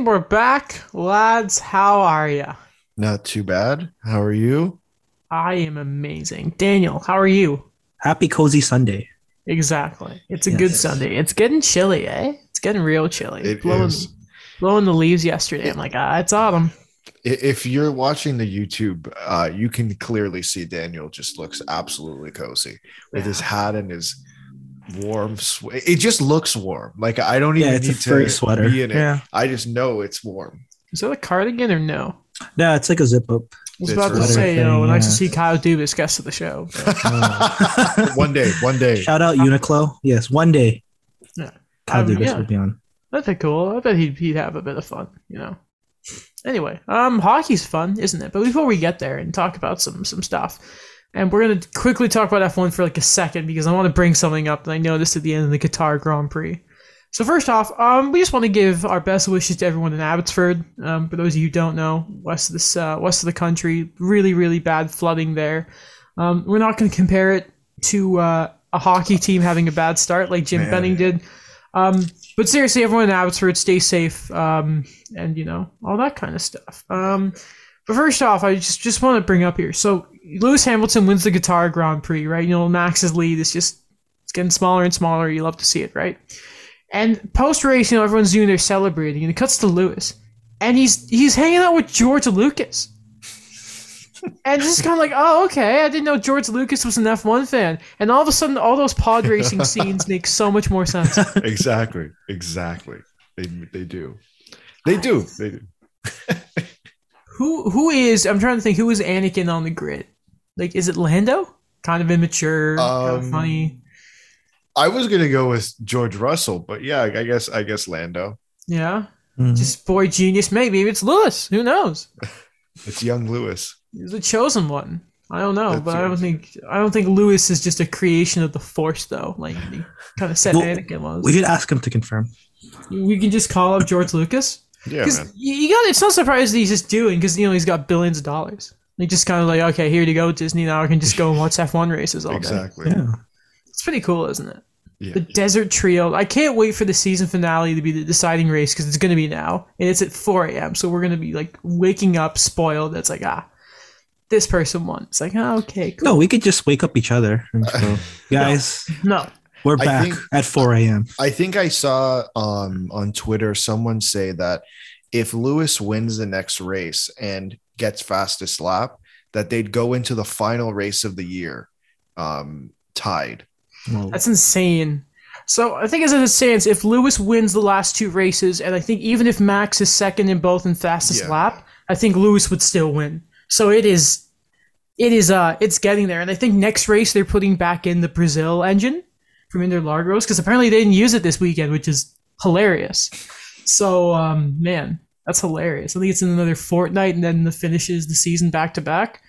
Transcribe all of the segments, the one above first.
And we're back, lads. How are ya? Not too bad. How are you? I am amazing. Daniel, how are you? Happy cozy Sunday. Exactly. It's a good Yes. Sunday. It's getting chilly, eh? It's getting real chilly. It blowing, is. blowing the leaves yesterday. I'm like, ah, it's autumn. I- If you're watching the YouTube, uh, you can clearly see Daniel just looks absolutely cozy with his hat and his warm. Sw- it just looks warm. Like I don't even it's a need to sweater. be in it. Yeah. I just know it's warm. Is that a cardigan or no? No, it's like a zip up. I was about to sweater say, you know, thing, nice to see Kyle Dubas guest of the show. one day, one day. Shout out Uniqlo. Yes, one day. Yeah. Kyle Um, Dubas yeah. will be on. That'd be cool. I bet he'd, he'd have a bit of fun, you know. Anyway, um, hockey's fun, isn't it? But before we get there and talk about some some stuff, and we're gonna quickly talk about F1 for like a second because I want to bring something up that I noticed at the end of the Qatar Grand Prix. So first off, um, we just want to give our best wishes to everyone in Abbotsford. Um, for those of you who don't know, west of this uh, west of the country, really really bad flooding there. Um, we're not going to compare it to uh, a hockey team having a bad start like Jim Man. Benning did. Um, but seriously, everyone in Abbotsford, stay safe, um, and you know all that kind of stuff. But first off, I just just want to bring up here. So Lewis Hamilton wins the Qatar Grand Prix, right? You know Max's lead is just it's getting smaller and smaller. You love to see it, right? And post race, you know everyone's doing their celebrating, and it cuts to Lewis, and he's he's hanging out with George Lucas. And just kind of like, oh, okay. I didn't know George Lucas was an F1 fan. And all of a sudden, all those pod racing scenes make so much more sense. exactly, exactly. They they do. They do. They do. Who who is? I'm trying to think. Who is Anakin on the grid? Like, is it Lando? Kind of immature, kind of Um, funny. I was gonna go with George Russell, but yeah, I guess I guess Lando. Yeah, Mhm. just boy genius. Maybe it's Lewis. Who knows? It's young Lewis. He's the chosen one. I don't know, That's but I don't right. think I don't think Lewis is just a creation of the Force, though. Like he kind of said Well, Anakin was. we should ask him to confirm. we can just call up George Lucas. Yeah, Because man. you, you got it's not surprising that he's just doing because you know he's got billions of dollars. He just kind of like okay, here you go, with Disney. Now I can just go and watch F1 races all day. Exactly. Yeah. It's pretty cool, isn't it? Yeah. The Desert Trio. I can't wait for the season finale to be the deciding race because it's going to be now, and it's at 4 a.m. So we're going to be like waking up spoiled. It's like ah, this person won. It's like ah, okay, cool. No, we could just wake up each other. and go, Guys, No, we're back think- at 4 a.m. I think I saw um, on Twitter someone say that if Lewis wins the next race and gets fastest lap, that they'd go into the final race of the year um, tied. Well, that's insane. So I think as it stands, if Lewis wins the last two races, and I think even if Max is second in both in fastest Yeah. lap, I think Lewis would still win. So it is, it is, uh, it's getting there. And I think next race they're putting back in the Brazil engine from Interlagos because apparently they didn't use it this weekend, which is hilarious. So um, man, that's hilarious. I think it's in another fortnight, and then the finishes the season back to back.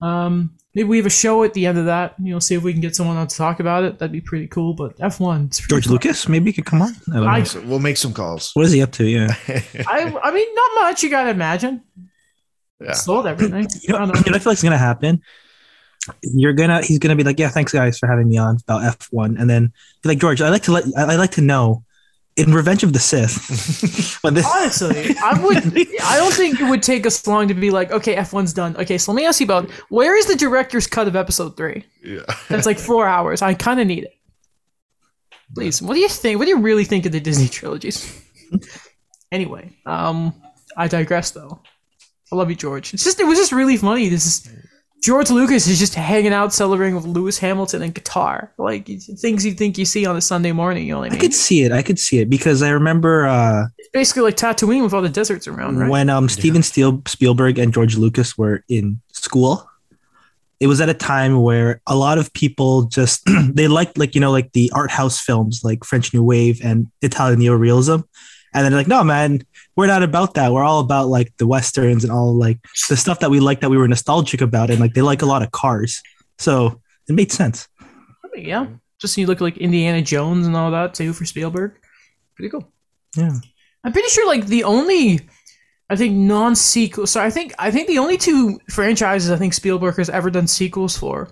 Um, maybe we have a show at the end of that. You know, see if we can get someone on to talk about it. That'd be pretty cool. But F one, George Lucas, maybe he could come on. I. I- So we'll make some calls. what is he up to? Yeah. I, I mean, not much. You gotta imagine. yeah. Sold everything. You know, I don't you know, know. I feel like it's gonna happen. You're gonna, he's gonna be like, yeah, thanks guys for having me on about F1, and then be like, George, I like to let, I I like to know, in Revenge of the Sith, when this, Honestly, I would. I don't think it would take us long to be like, okay, F one's done. Okay, so let me ask you about where is the director's cut of episode three? yeah. That's like four hours. I kind of need it. Please, what do you think? What do you really think of the Disney trilogies? anyway, um, I digress though. I love you, George. It's just it was just really funny. This is George Lucas is just hanging out celebrating with Lewis Hamilton and Qatar, like things you think you see on a Sunday morning. You know what I I could see it. I could see it because I remember uh, It's basically like Tatooine with all the deserts around, right? when um Steven Spiel- Spielberg and George Lucas were in school. It was at a time where a lot of people just they liked like you know like the art house films like French New Wave and Italian neorealism, and then they're like, no man, we're not about that. We're all about like the westerns and all like the stuff that we like that we were nostalgic about, and like they like a lot of cars, so it made sense. yeah, just you look like Indiana Jones and all that too for Spielberg. Pretty cool. Yeah. I'm pretty sure like the only I think non-sequel. So I think I think the only two franchises I think Spielberg has ever done sequels for.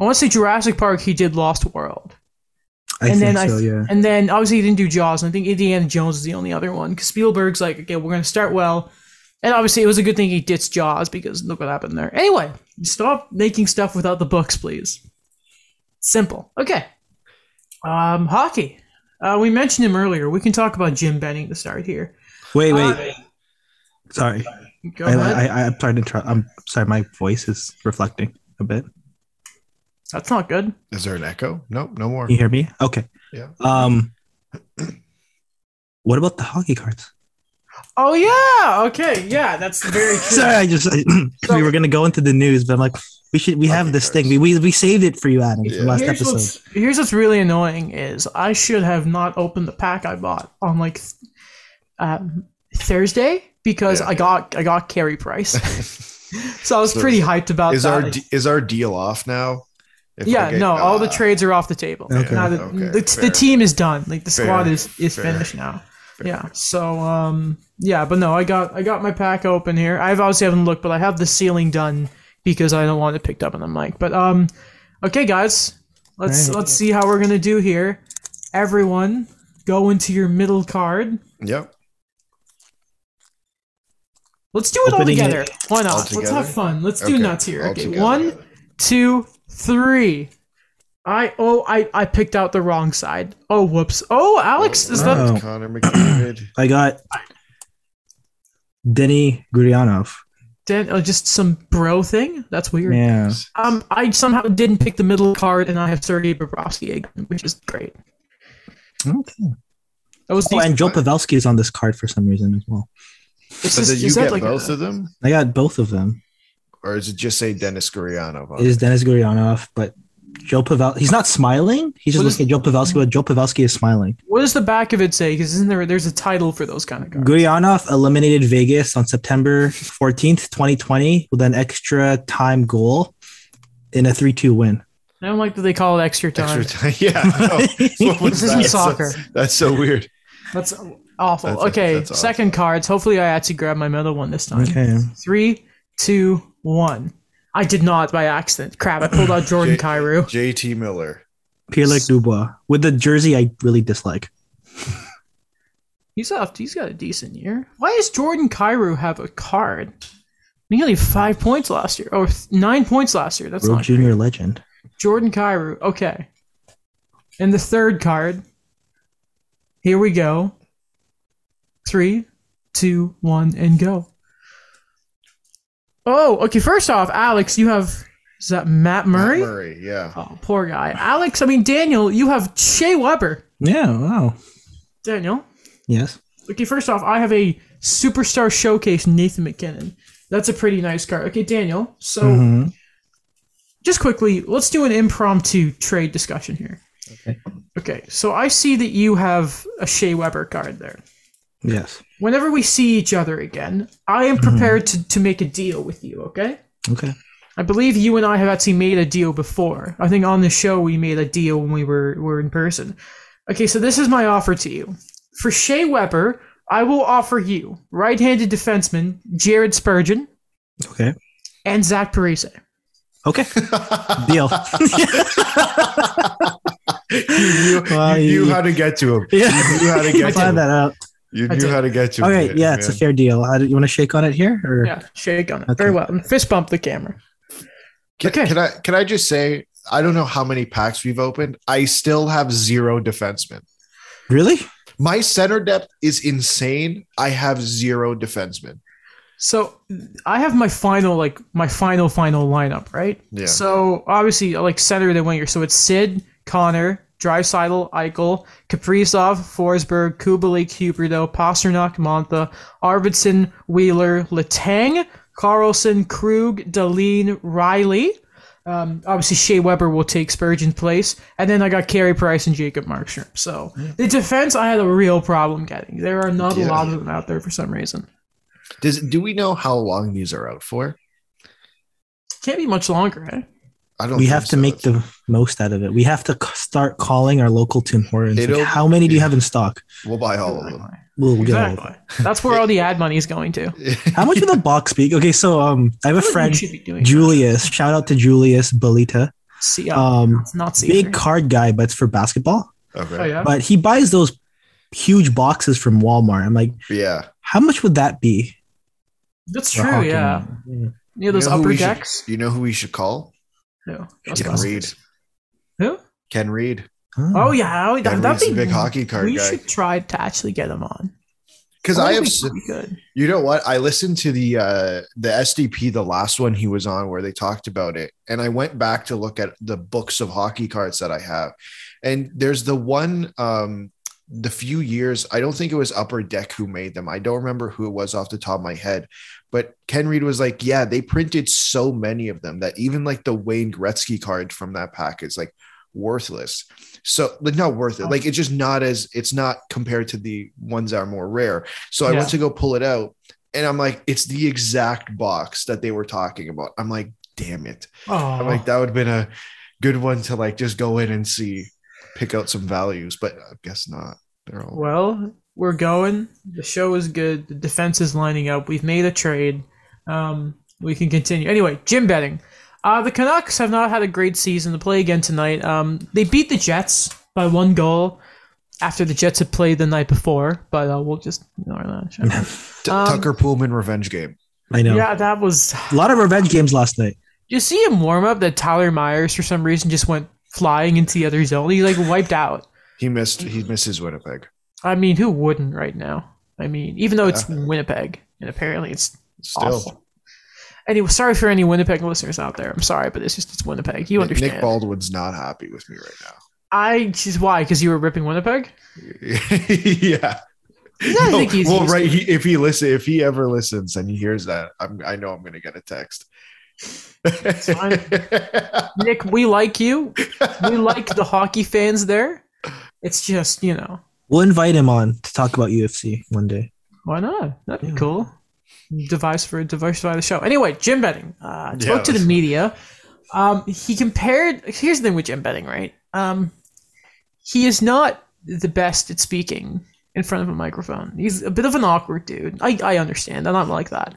I want to say Jurassic Park. He did Lost World. I And then I so. th- yeah. And then obviously he didn't do Jaws. And I think Indiana Jones is the only other one because Spielberg's like, okay, we're gonna start well. And obviously it was a good thing he ditched Jaws because look what happened there. Anyway, stop making stuff without the books, please. Simple. Okay. Um, hockey. Uh, we mentioned him earlier. We can talk about Jim Benning to start here. Wait, wait. Uh, sorry. Go I, ahead. I, I, I'm sorry to interrupt. I'm sorry. My voice is reflecting a bit. That's not good. Is there an echo? Nope, no more. Can you hear me? Okay. Yeah. Um. What about the hockey cards? Oh yeah. Okay. Yeah, that's very true. Sorry, I just I, we were gonna go into the news, but I'm like, we should. We have Hockey this thing. We, we we saved it for you, Adam, Yeah. from last here's episode. what's, here's what's really annoying is I should have not opened the pack I bought on like um, Thursday because Yeah. I got I got Carey Price, so I was So pretty hyped about Is that. our de- is our deal off now? If yeah, get- no, all the Ah, trades are off the table. Okay. Now the, Okay, the, the team is done. Like the Fair, squad is is fair. finished now. fair. Yeah. So um yeah, but no, I got I got my pack open here. I've obviously haven't looked, but I have the ceiling done because I don't want it picked up on the mic. But um okay guys, let's Alright. let's see how we're gonna do here. Everyone go into your middle card. Yep. Let's do it all Opening it together. Why not? all Let's have fun. Let's do Okay, nuts here. all Okay, together. one, two, three. I oh I I picked out the wrong side. Oh whoops. Oh Alex, is that Oh. Connor McDavid? I got Denny Gurianov. Dan, uh, just some bro thing? That's weird. Yeah. Um, I somehow didn't pick the middle card, and I have Sergei Bobrovsky again, which is great. Okay. That was Oh, and Joe Pavelski is on this card for some reason as well. It's So just- did you is that get like both a- of them, I got both of them. Or is it just say Denis Gurianov? on It is Denis Gurianov, but Joe Pavel. He's not smiling. He's just What is- looking at Joe Pavelski, but Joe Pavelski is smiling. What does the back of it say? Because isn't there? There's a title for those kind of guys? Gurianov eliminated Vegas on September 14th, 2020, with an extra time goal in a 3 2 win. I don't like that they call it extra time. Extra time. Yeah. no. This isn't that? soccer. That's so weird. That's awful. That's- okay, that's awful. second cards. Hopefully, I actually grab my middle one this time. Okay. Three, two, one. I did not by accident. Crap! I pulled out Jordan Jay- Kyrou. JT Miller. Pierre-Luc Dubois with the jersey I really dislike. He's up. He's got a decent year. Why does Jordan Kyrou have a card? He only five points last year, or th- nine points last year. That's World not Junior legend. Jordan Kyrou. Okay. And the third card. Here we go. Three, two, one, and go. Oh, okay. First off, Alex, you have is that Matt Murray? Matt Murray. Yeah. Oh, poor guy. Alex, I mean Daniel, you have Shea Weber. Yeah, wow. Daniel. Yes. Okay, first off, I have a superstar showcase Nathan MacKinnon. That's a pretty nice card. Okay, Daniel. So Mhm. just quickly, let's do an impromptu trade discussion here. Okay. Okay, so I see that you have a Shea Weber card there. Yes. Whenever we see each other again, I am mm-hmm. prepared to, to make a deal with you, okay? Okay. I believe you and I have actually made a deal before. I think on the show we made a deal when we were, were in person. Okay, so this is my offer to you. For Shea Weber, I will offer you right-handed defenseman Jared Spurgeon Okay. and Zach Parise. Okay. Deal. you knew, Well, you knew how to get to him. Yeah. You knew how to I get to planned him. that out. You I knew did. how to get to All him. right. Yeah, it's a fair deal. How do you want to shake on it here? Or Yeah, shake on it. Okay. Very well. And fist bump the camera. Can, Okay. can I can I just say I don't know how many packs we've opened. I still have zero defensemen. Really? My center depth is insane. I have zero defensemen. So I have my final, like my final, final lineup, right? Yeah. So obviously, like center the winger. So it's Sid, Connor, Draisaitl, Eichel, Kaprizov, Forsberg, Kubalik, Huberdeau, Pastrnak, Mantha, Arvidsson, Wheeler, Letang, Carlson, Krug, Deline, Rielly. Um, obviously, Shea Weber will take Spurgeon's place, and then I got Carey Price and Jacob Markstrom. So the defense, I had a real problem getting. There are not a lot of them out there for some reason. Does do we know how long these are out for? Can't be much longer, eh? I don't. We think have to so. make the most out of it. We have to c- start calling our local Tim Hortons. Like, how many do you have in stock? We'll buy all of them. We'll, we'll get all of them. That's where all the ad money is going to. How much would the box be? Okay, so um, I have a I feel like we friend, should be doing Julius. Shout out to Julius Bolita. See, uh, Um, it's not see big card guy, but it's for basketball. Okay. Oh yeah. but he buys those huge boxes from Walmart. I'm like, Yeah. how much would that be? That's true. hockey? Yeah. Yeah, those You know upper we should- decks. You know who we should call? Who? Ken Ghostbusters. Reid. Who? Ken Reid. Oh yeah, oh, Ken that, that'd Reid's be a big hockey card We guy. should try to actually get him on. Because I have, think s- you know what? I listened to the uh the SDP, the last one he was on, where they talked about it, and I went back to look at the books of hockey cards that I have, and there's the one um the few years I don't think it was Upper Deck who made them. I don't remember who it was off the top of my head, but Ken Reid was like, yeah, they printed so many of them that even like the Wayne Gretzky card from that pack is like worthless. So like not worth it. Oh. Like it's just not as it's not compared to the ones that are more rare. So I Yeah. went to go pull it out and I'm like, it's the exact box that they were talking about. I'm like, damn it. Oh, I'm like, that would have been a good one to like just go in and see, pick out some values, but I guess not. They're all well, we're going. The show is good. The defense is lining up. We've made a trade. Um, we can continue. Anyway, Jim Benning. Uh, the Canucks have not had a great season to play again tonight. Um, they beat the Jets by one goal after the Jets had played the night before, but uh, we'll just ignore that. shall we? T- Um, Tucker Poolman revenge game. I know. Yeah, that was. A lot of revenge games last night. You see him warm up that Tyler Myers for some reason just went flying into the other zone. He like wiped out. He missed he misses Winnipeg. I mean, who wouldn't right now? I mean, even though it's Winnipeg and apparently it's Still. awful. Anyway, sorry for any Winnipeg listeners out there. I'm sorry, but it's just it's Winnipeg. You Nick- understand? Nick Baldwin's not happy with me right now. I just why? Because you were ripping Winnipeg. yeah. I No, think he's well, right. He, if he listen, if he ever listens and he hears that, I'm, I know I'm going to get a text. Nick, we like you. We like the hockey fans there. It's just you know We'll invite him on to talk about UFC one day. why not? That'd be Yeah. cool. Device for diversify the show. Anyway, Jim Benning. Uh, Yeah, spoke to the let's- media. Um, he compared. Here's the thing with Jim Benning, right? Um, he is not the best at speaking in front of a microphone. He's a bit of an awkward dude. I, I understand. I'm not like that.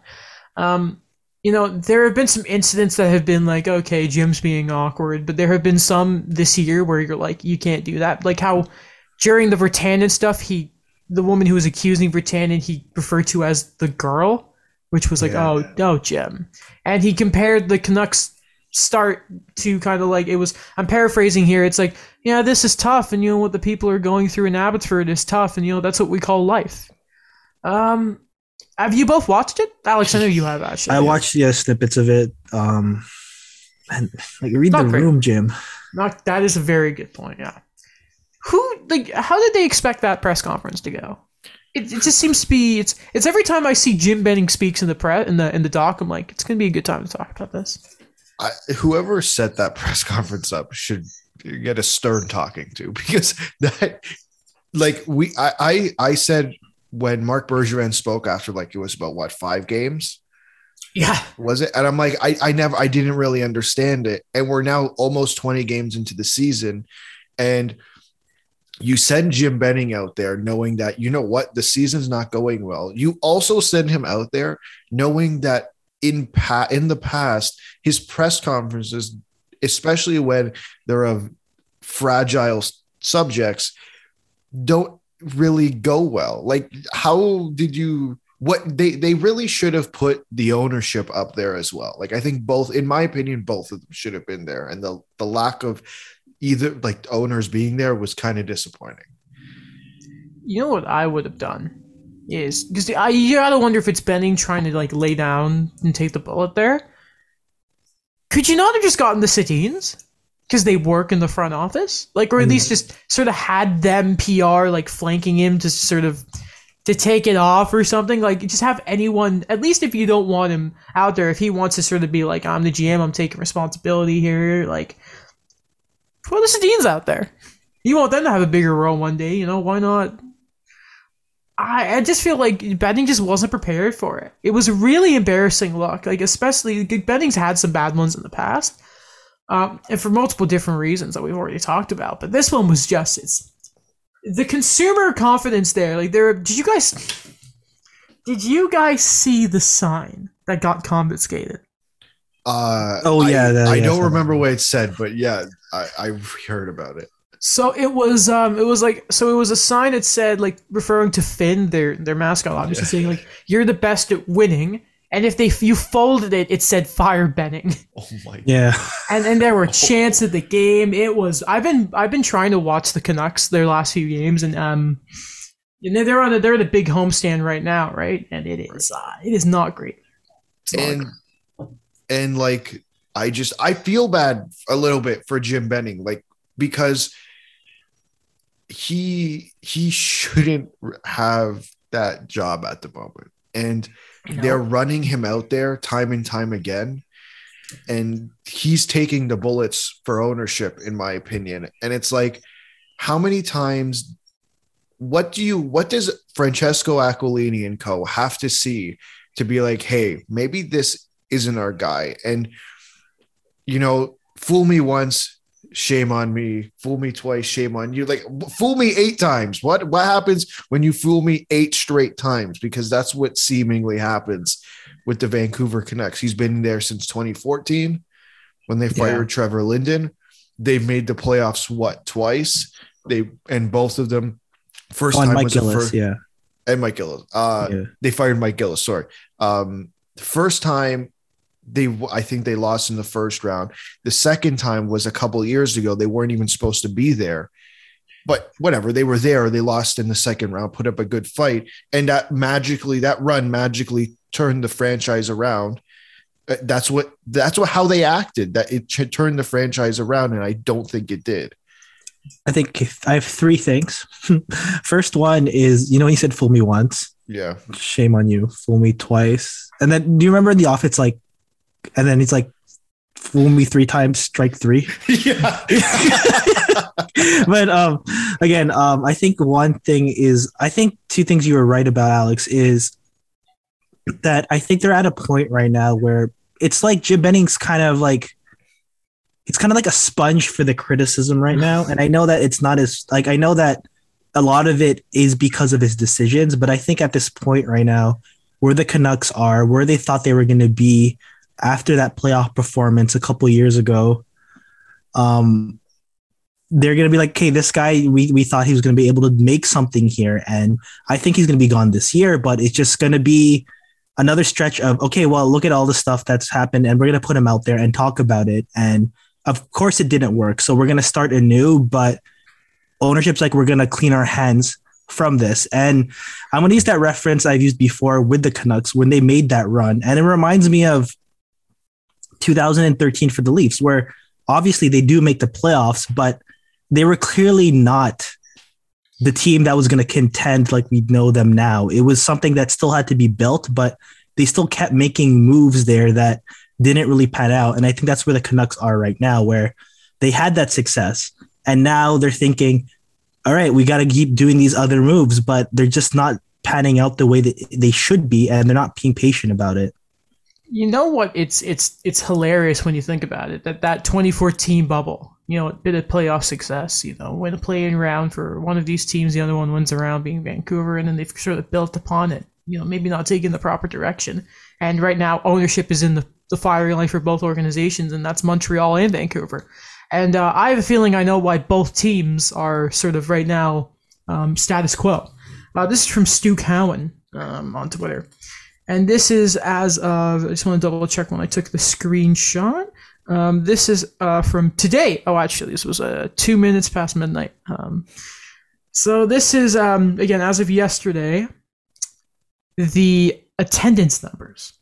Um, you know, there have been some incidents that have been like, okay, Jim's being awkward, but there have been some this year where you're like, you can't do that. Like how during the Virtanen stuff, he, the woman who was accusing Virtanen, he referred to as the girl, which was like, Yeah. oh, no, Jim. And he compared the Canucks start to kind of like it was i'm paraphrasing here it's like yeah this is tough and you know what the people are going through in abbotsford is tough and you know that's what we call life um have you both watched it alex i know you have actually I watched yeah snippets of it. Um, and like read Not the great. room, Jim. Not, that is a very good point yeah who like how did they expect that press conference to go? It, it just seems to be it's it's every time i see jim benning speaks in the pre in the in the doc i'm like it's gonna be a good time to talk about this. I, whoever set that press conference up should get a stern talking to because that like we I I, I said when Marc Bergevin spoke after like it was about what five games? Yeah. Was it? And I'm like I I never I didn't really understand it. And we're now almost 20 games into the season and you send Jim Benning out there knowing that you know what the season's not going well. You also send him out there knowing that in pa- in the past his press conferences, especially when they're of fragile subjects, don't really go well. Like how did you what they they really should have put the ownership up there as well. Like I think both in my opinion both of them should have been there and the the lack of either like owners being there was kind of disappointing. You know what I would have done is because I you gotta wonder if it's Benning trying to like lay down and take the bullet there. Could you not have just gotten the Sedins? Because they work in the front office, like, or at least mm-hmm. just sort of had them PR like flanking him to sort of to take it off or something. Like, just have anyone, at least if you don't want him out there, if he wants to sort of be like, I'm the GM, I'm taking responsibility here, like, put the Sedins out there. You want them to have a bigger role one day, you know? Why not? I, I just feel like Benning just wasn't prepared for it. It was a really embarrassing look. Like especially Benning's had some bad ones in the past, um, and for multiple different reasons that we've already talked about. But this one was just it's the consumer confidence there. Like there, did you guys did you guys see the sign that got confiscated? Uh Oh, I- yeah, that- I, yeah, don't something. remember what it said, but yeah, I, I heard about it. So it was um it was like so it was a sign that said like referring to Finn their their mascot obviously saying like you're the best at winning. And if they you folded it it said fire Benning. Oh my Yeah. and and there were chants of the game. It was I've been I've been trying to watch the Canucks their last few games and um you know they're on a, they're the big homestand right now right? And it is uh, it is not great. It's not and great. and like I just I feel bad a little bit for Jim Benning, like because he he shouldn't have that job at the moment, and No. they're running him out there time and time again, and he's taking the bullets for ownership, in my opinion. And it's like, how many times? What do you? What does Francesco Aquilini and Co. have to see to be like, hey, maybe this isn't our guy. And, you know, fool me once, shame on me. Fool me twice, shame on you. Like, fool me eight times. What what happens when you fool me eight straight times? Because that's what seemingly happens with the Vancouver Canucks. He's been there since 2014 when they fired Trevor Linden. They've made the playoffs what twice? They and both of them first On time Mike was the Gillis. first Yeah. and Mike Gillis. Uh, yeah. they fired Mike Gillis. Sorry. Um, the first time they, I think they lost in the first round. The second time was a couple years ago. They weren't even supposed to be there, but whatever. They were there. They lost in the second round, put up a good fight, and that magically, that run magically turned the franchise around. Uh, That's what. That's what how they acted. That it turned the franchise around, and I don't think it did. I think I have three things. First one is, you know, he said, fool me once. Yeah. Shame on you. Fool me twice. And then, do you remember in the office, like, and then he's like, fool me three times, strike three. yeah. but um again um i think one thing is i think two things you were right about alex is that i think they're at a point right now where it's like jim benning's kind of like it's kind of like a sponge for the criticism right now and i know that it's not as like i know that a lot of it is because of his decisions but i think at this point right now where the canucks are where they thought they were going to be after that playoff performance a couple years ago um they're going to be like, okay, this guy, we, we thought he was going to be able to make something here. And I think he's going to be gone this year, but it's just going to be another stretch of, okay, well, look at all the stuff that's happened and we're going to put him out there and talk about it. And of course, it didn't work. So we're going to start anew, but ownership's like, we're going to clean our hands from this. And I'm going to use that reference I've used before with the Canucks when they made that run. And it reminds me of 2013 for the Leafs, where obviously they do make the playoffs, but they were clearly not the team that was going to contend like we know them now. It was something that still had to be built, but they still kept making moves there that didn't really pan out. And I think that's where the Canucks are right now, where they had that success. And now they're thinking, all right, we got to keep doing these other moves, but they're just not panning out the way that they should be. And they're not being patient about it. You know what? It's it's it's hilarious when you think about it. That that 2014 bubble, you know, a bit of playoff success. You know, win a play-in round for one of these teams, the other one wins around, being Vancouver, and then they've sort of built upon it. You know, maybe not taking the proper direction. And right now, ownership is in the the firing line for both organizations, and that's Montreal and Vancouver. And uh, I have a feeling I know why both teams are sort of right now um, status quo. Uh, this is from Stu Cowan um, on Twitter. And this is as of, I just want to double check when I took the screenshot. Um, this is uh, from today. Oh, actually, this was uh, two minutes past midnight. Um, so this is, um, again, as of yesterday, the attendance numbers.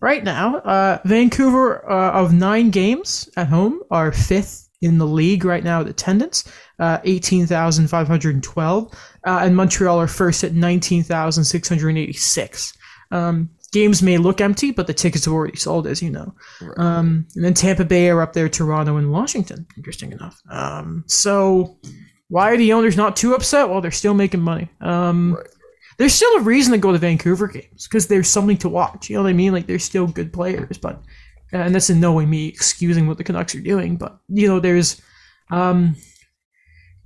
Right now, uh, Vancouver uh, of nine games at home are fifth in the league right now at attendance, uh, 18,512. Uh, and Montreal are first at 19,686. Um, games may look empty, but the tickets have already sold, as you know. Right. Um, and then Tampa Bay are up there, Toronto and Washington. Interesting enough. Um, so why are the owners not too upset? Well, they're still making money. Um, Right. There's still a reason to go to Vancouver games because there's something to watch. You know what I mean? Like they're still good players, but and that's in no way me excusing what the Canucks are doing, but you know, there's um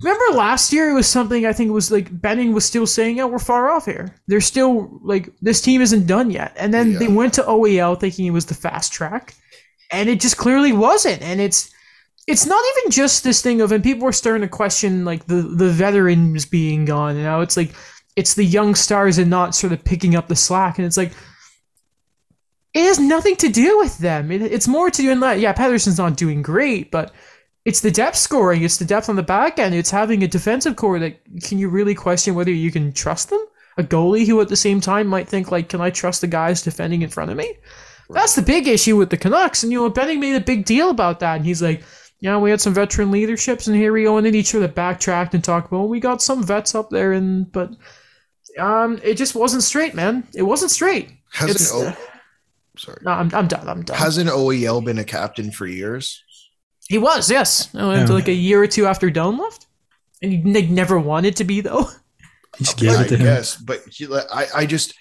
remember last year it was something I think it was like Benning was still saying, Oh, we're far off here. They're still like this team isn't done yet. And then Yeah. they went to OEL thinking it was the fast track. And it just clearly wasn't. And it's it's not even just this thing of and people were starting to question like the the veterans being gone. You know, it's like it's the young stars and not sort of picking up the slack, and it's like it has nothing to do with them. It, it's more to do in that yeah, Pettersson's not doing great, but it's the depth scoring, it's the depth on the back end, it's having a defensive core that can you really question whether you can trust them? A goalie who at the same time might think like, can I trust the guys defending in front of me? That's the big issue with the Canucks, and you know Benning made a big deal about that, and he's like, yeah, we had some veteran leaderships, and here we go, and then each sort of backtracked and talked about, well, we got some vets up there, and but um, it just wasn't straight, man. It wasn't straight. Hasn't It's- o- sorry. No, I'm, I'm done. I'm done. Hasn't OEL been a captain for years? He was, yes. No, after Yeah. like a year or two after Doan left, and he they never wanted to be though. Just give I it to him. guess, but he, I, I just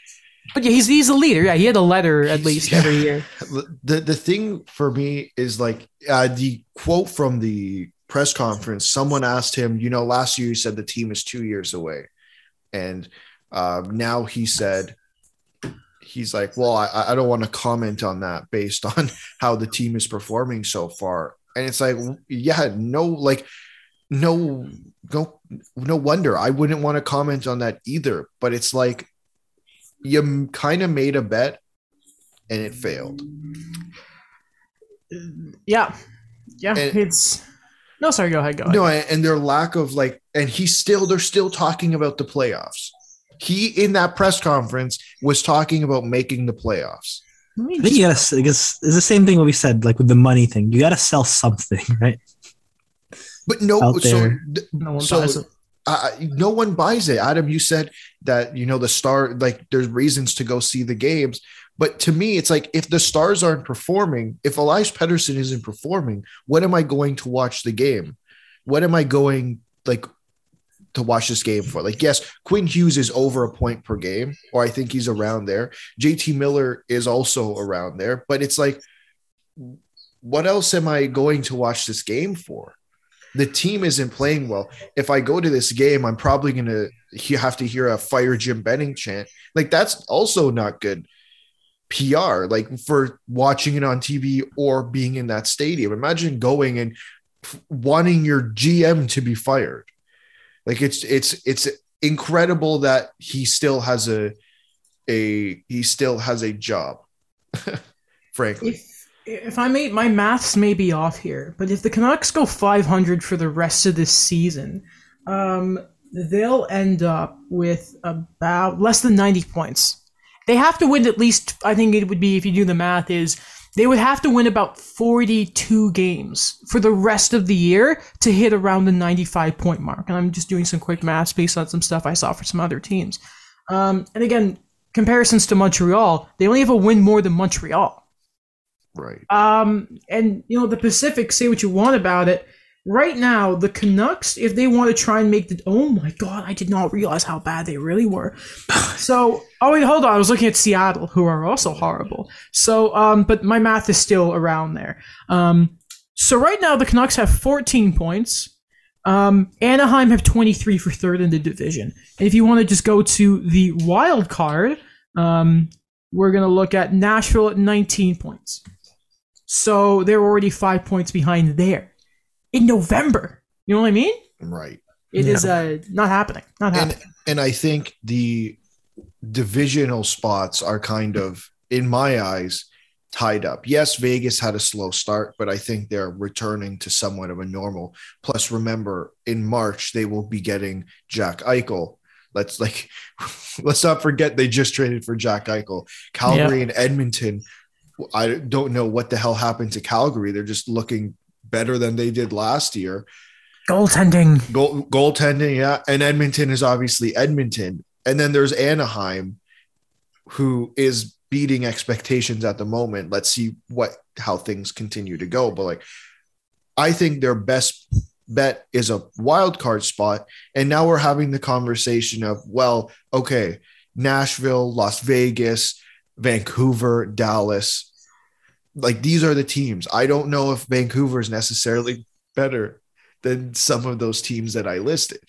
But yeah, he's he's a leader. Yeah, he had a letter at least yeah. every year. the the thing for me is like uh, the quote from the press conference. Someone asked him, you know, last year you said the team is two years away, and uh, now he said he's like, well, I, I don't want to comment on that based on how the team is performing so far. And it's like, yeah, no, like, no, no, no wonder I wouldn't want to comment on that either. But it's like you kind of made a bet and it failed. Yeah, yeah. And- it's no. Sorry, go ahead. Go ahead. No, and and their lack of like, and he's still they're still talking about the playoffs. He in that press conference was talking about making the playoffs. Let me I think you gotta. I guess it's the same thing what we said, like with the money thing. You gotta sell something, right? But no, Out so there. th- no one so buys it. uh, no one buys it. Adam, you said that you know the star like there's reasons to go see the games, but to me, it's like if the stars aren't performing, if Elias Pettersson isn't performing, what am I going to watch the game? What am I going like to watch this game for? Like, yes, Quinn Hughes is over a point per game, or I think he's around there. JT Miller is also around there, but it's like, what else am I going to watch this game for? The team isn't playing well. If I go to this game, I'm probably going to have to hear a fire Jim Benning chant. Like, that's also not good PR, like for watching it on TV or being in that stadium. Imagine going and wanting your GM to be fired. Like it's it's it's incredible that he still has a a he still has a job. frankly. If if I may, my maths may be off here, but if the Canucks go 500 for the rest of this season, um, they'll end up with about less than 90 points. They have to win at least. I think it would be if you do the math is they would have to win about 42 games for the rest of the year to hit around the 95 point mark. And I'm just doing some quick maths based on some stuff I saw for some other teams. Um, and again, comparisons to Montreal, they only have a win more than Montreal. Right. Um, and you know the Pacific. Say what you want about it. Right now, the Canucks, if they want to try and make the oh my god, I did not realize how bad they really were. so oh wait, hold on, I was looking at Seattle, who are also horrible. So um, but my math is still around there. Um, so right now the Canucks have 14 points. Um, Anaheim have 23 for third in the division. And if you want to just go to the wild card, um, we're gonna look at Nashville at 19 points. So they're already five points behind there in November. You know what I mean? Right. It Yeah. is uh, not happening. Not happening. and I think the divisional spots are kind of in my eyes tied up. Yes, Vegas had a slow start, but I think they're returning to somewhat of a normal. Plus, remember, in March they will be getting Jack Eichel. Let's like let's not forget they just traded for Jack Eichel. Calgary and Edmonton. I don't know what the hell happened to Calgary. They're just looking better than they did last year. Goaltending. Goal, goaltending, yeah. And Edmonton is obviously Edmonton. And then there's Anaheim, who is beating expectations at the moment. Let's see what how things continue to go. But like, I think their best bet is a wild card spot. And now we're having the conversation of, well, okay, Nashville, Las Vegas, Vancouver, Dallas. Like these are the teams. I don't know if Vancouver is necessarily better than some of those teams that I listed.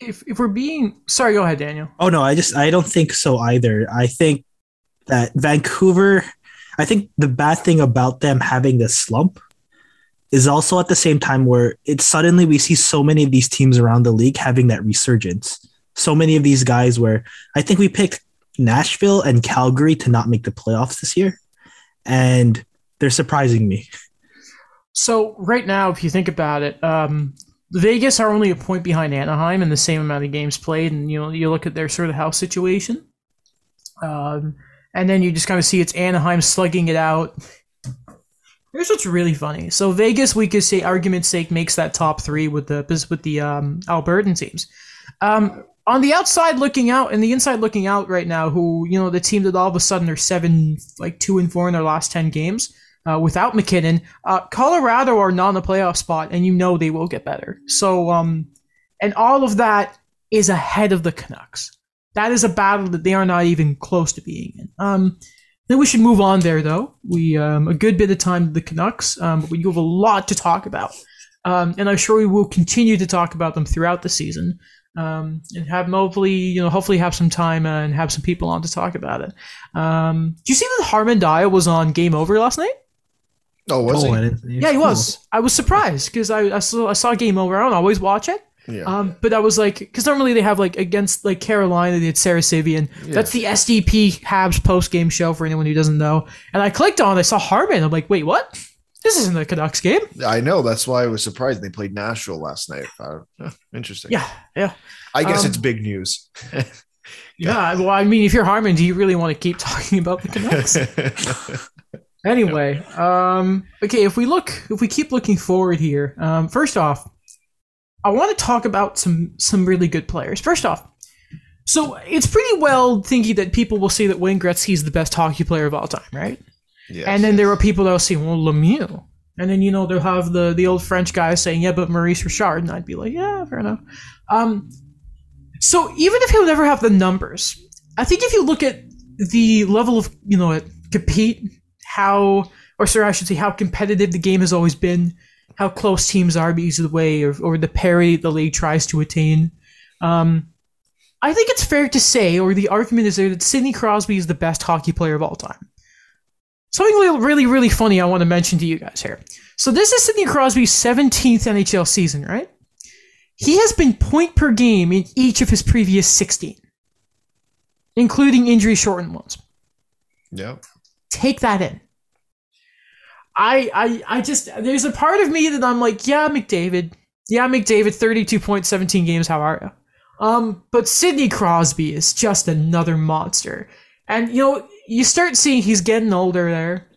If, if we're being sorry, go ahead, Daniel. Oh no, I just I don't think so either. I think that Vancouver. I think the bad thing about them having this slump is also at the same time where it's suddenly we see so many of these teams around the league having that resurgence. So many of these guys where I think we picked Nashville and Calgary to not make the playoffs this year. And they're surprising me. So right now, if you think about it, um, Vegas are only a point behind Anaheim in the same amount of games played, and you know you look at their sort of house situation, um, and then you just kind of see it's Anaheim slugging it out. Here's what's really funny. So Vegas, we could say, argument's sake, makes that top three with the with the um, Albertan teams. Um, on the outside looking out and the inside looking out right now, who you know the team that all of a sudden are seven, like two and four in their last ten games uh, without MacKinnon. Uh, Colorado are not in the playoff spot, and you know they will get better. So, um, and all of that is ahead of the Canucks. That is a battle that they are not even close to being in. Um, then we should move on there, though. We um, a good bit of time to the Canucks, um, but we have a lot to talk about, um, and I'm sure we will continue to talk about them throughout the season. Um, and have hopefully you know hopefully have some time and have some people on to talk about it. Um, do you see that Harman Dayal was on Game Over last night? Oh, was Oh, he? didn't- Yeah, he was. I was surprised because I, I saw I saw Game Over. I don't always watch it, Yeah. um, but I was like, because normally they have like against like Carolina, they had Sarah Sivian. That's the SDP Habs post game show for anyone who doesn't know. And I clicked on, it, I saw Harman. I'm like, wait, what? This isn't the Canucks game. I know. That's why I was surprised they played Nashville last night. Uh, interesting. Yeah, yeah, I guess Um, it's big news. yeah. Well, I mean, if you're Harman, do you really want to keep talking about the Canucks? Anyway, um, okay, if we look, if we keep looking forward here, um, first off, I want to talk about some some really good players. First off, so it's pretty well thinking that people will say that Wayne Gretzky is the best hockey player of all time, right? Yes, and then there are people that will say, well, Lemieux. And then, you know, they'll have the, the old French guy saying, yeah, but Maurice Richard. And I'd be like, yeah, fair enough. Um, so even if he'll never have the numbers, I think if you look at the level of, you know, at compete, how, or sorry, I should say, how competitive the game has always been, how close teams are because of the way, or, or the parity the league tries to attain. Um, I think it's fair to say, or the argument is there, that Sidney Crosby is the best hockey player of all time. Something really, really, funny I want to mention to you guys here. So this is Sidney Crosby's 17th NHL season, right? He has been point per game in each of his previous 16, including injury shortened ones. yeah. Take that in. I, I, I just there's a part of me that I'm like, yeah, McDavid, yeah, McDavid, 32 points, 17 games. How are you? Um, but Sidney Crosby is just another monster, and you know you start seeing he's getting older there.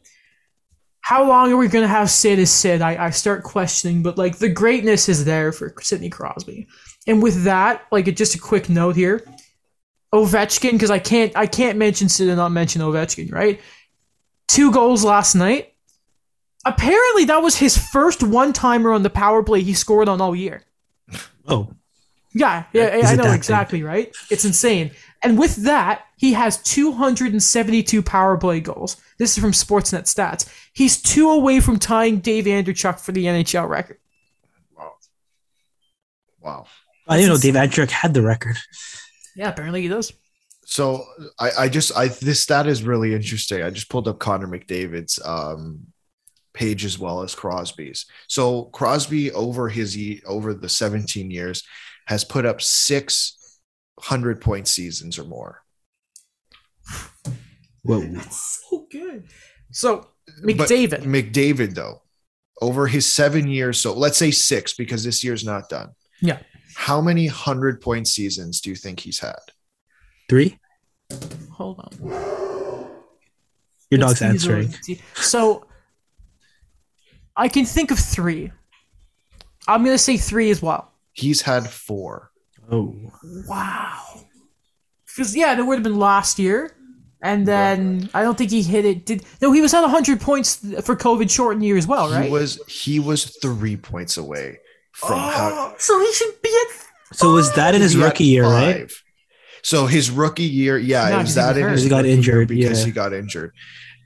How long are we gonna have Sid as Sid? I, I start questioning, but like the greatness is there for Sidney Crosby, and with that, like just a quick note here, Ovechkin, because I can't I can't mention Sid and not mention Ovechkin, right? Two goals last night. Apparently, that was his first one timer on the power play he scored on all year. Oh, Yeah, yeah, Is I know that exactly, right? It's insane. And with that, he has 272 power play goals. This is from Sportsnet stats. He's two away from tying Dave Andreychuk for the NHL record. Wow. Wow. I didn't know Dave Adrick had the record. Yeah, apparently he does. So I, I just I this stat is really interesting. I just pulled up Connor McDavid's um, page as well as Crosby's. So Crosby over his ye- over the 17 years has put up six hundred point seasons or more. Whoa. That's so good. So But McDavid. McDavid though, over his seven years, so let's say six because this year's not done. Yeah. How many hundred point seasons do you think he's had? Three? Hold on. Your Let's dog's see answering. So I can think of three. I'm gonna say three as well. He's had four. Oh. Wow. Because yeah, that would have been last year, and then I don't think he hit it. Did no? He was at 100 points for COVID shortened year as well, right? He was he was three points away from oh, how oh, so he should be at. So was that in his He rookie year, right? So his rookie year, yeah, No, it was that been in his He got injured, because yeah. he got injured.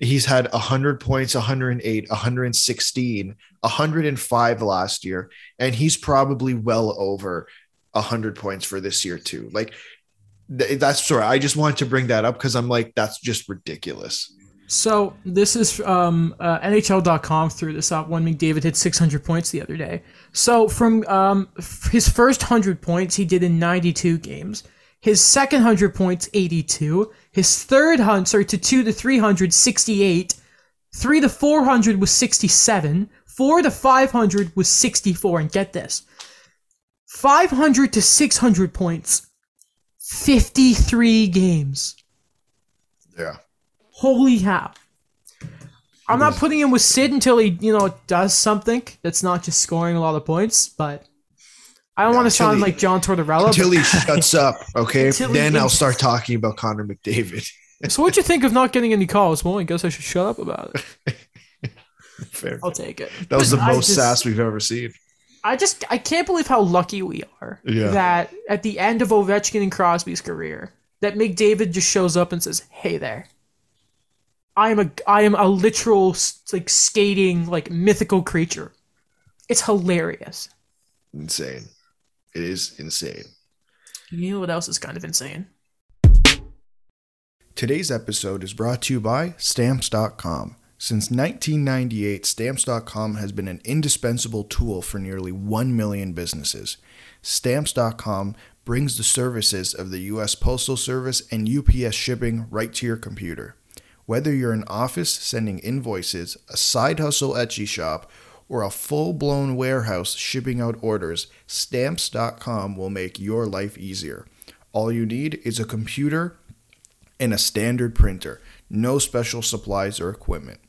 He's had 100 points, 108, 116, 105 last year, and he's probably well over 100 points for this year too. Like th- that's sorry, I just wanted to bring that up because I'm like that's just ridiculous. So this is um, uh, NHL.com threw this up when McDavid hit 600 points the other day. So from um, his first 100 points, he did in 92 games. His second 100 points, 82. His third hunt, sorry, to two to 368. Three to 400 was 67. Four to 500 was 64. And get this 500 to 600 points, 53 games. Yeah. Holy cow. I'm not putting him with Sid until he, you know, does something that's not just scoring a lot of points, but I don't Yeah, want to sound he- like John Tortorella. Until he shuts up, okay? Then I'll start talking about Connor McDavid. so what'd you think of not getting any calls? Well, I guess I should shut up about it. Fair. I'll take it. That was the I most just- sass we've ever seen. I just I can't believe how lucky we are Yeah. that at the end of Ovechkin and Crosby's career, that McDavid just shows up and says, "Hey there, I am a I am a literal like skating like mythical creature." It's hilarious. Insane. It is insane. You know what else is kind of insane? Today's episode is brought to you by Stamps.com. Since 1998, Stamps.com has been an indispensable tool for nearly 1 million businesses. Stamps.com brings the services of the U.S. Postal Service and UPS shipping right to your computer. Whether you're an office sending invoices, a side hustle Etsy shop, or a full blown warehouse shipping out orders, Stamps.com will make your life easier. All you need is a computer and a standard printer, no special supplies or equipment.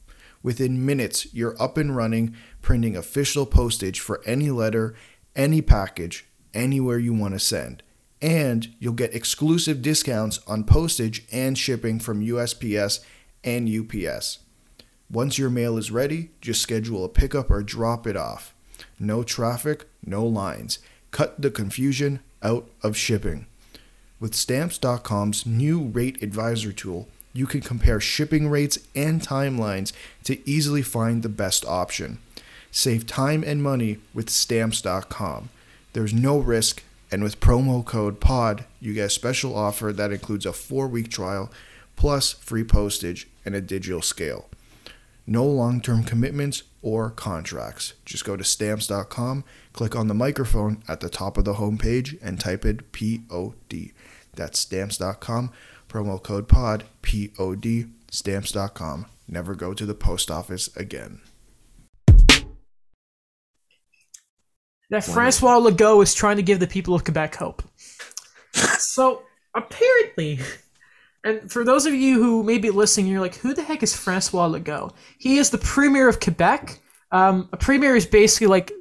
Within minutes, you're up and running, printing official postage for any letter, any package, anywhere you want to send. And you'll get exclusive discounts on postage and shipping from USPS and UPS. Once your mail is ready, just schedule a pickup or drop it off. No traffic, no lines. Cut the confusion out of shipping. With Stamps.com's new rate advisor tool, you can compare shipping rates and timelines to easily find the best option. Save time and money with Stamps.com. There's no risk, and with promo code POD, you get a special offer that includes a four week trial, plus free postage and a digital scale. No long term commitments or contracts. Just go to stamps.com, click on the microphone at the top of the homepage, and type in POD. That's stamps.com, promo code POD, POD, stamps.com. Never go to the post office again. That Francois Legault is trying to give the people of Quebec hope. so apparently, and for those of you who may be listening, you're like, who the heck is Francois Legault? He is the premier of Quebec. Um, a premier is basically like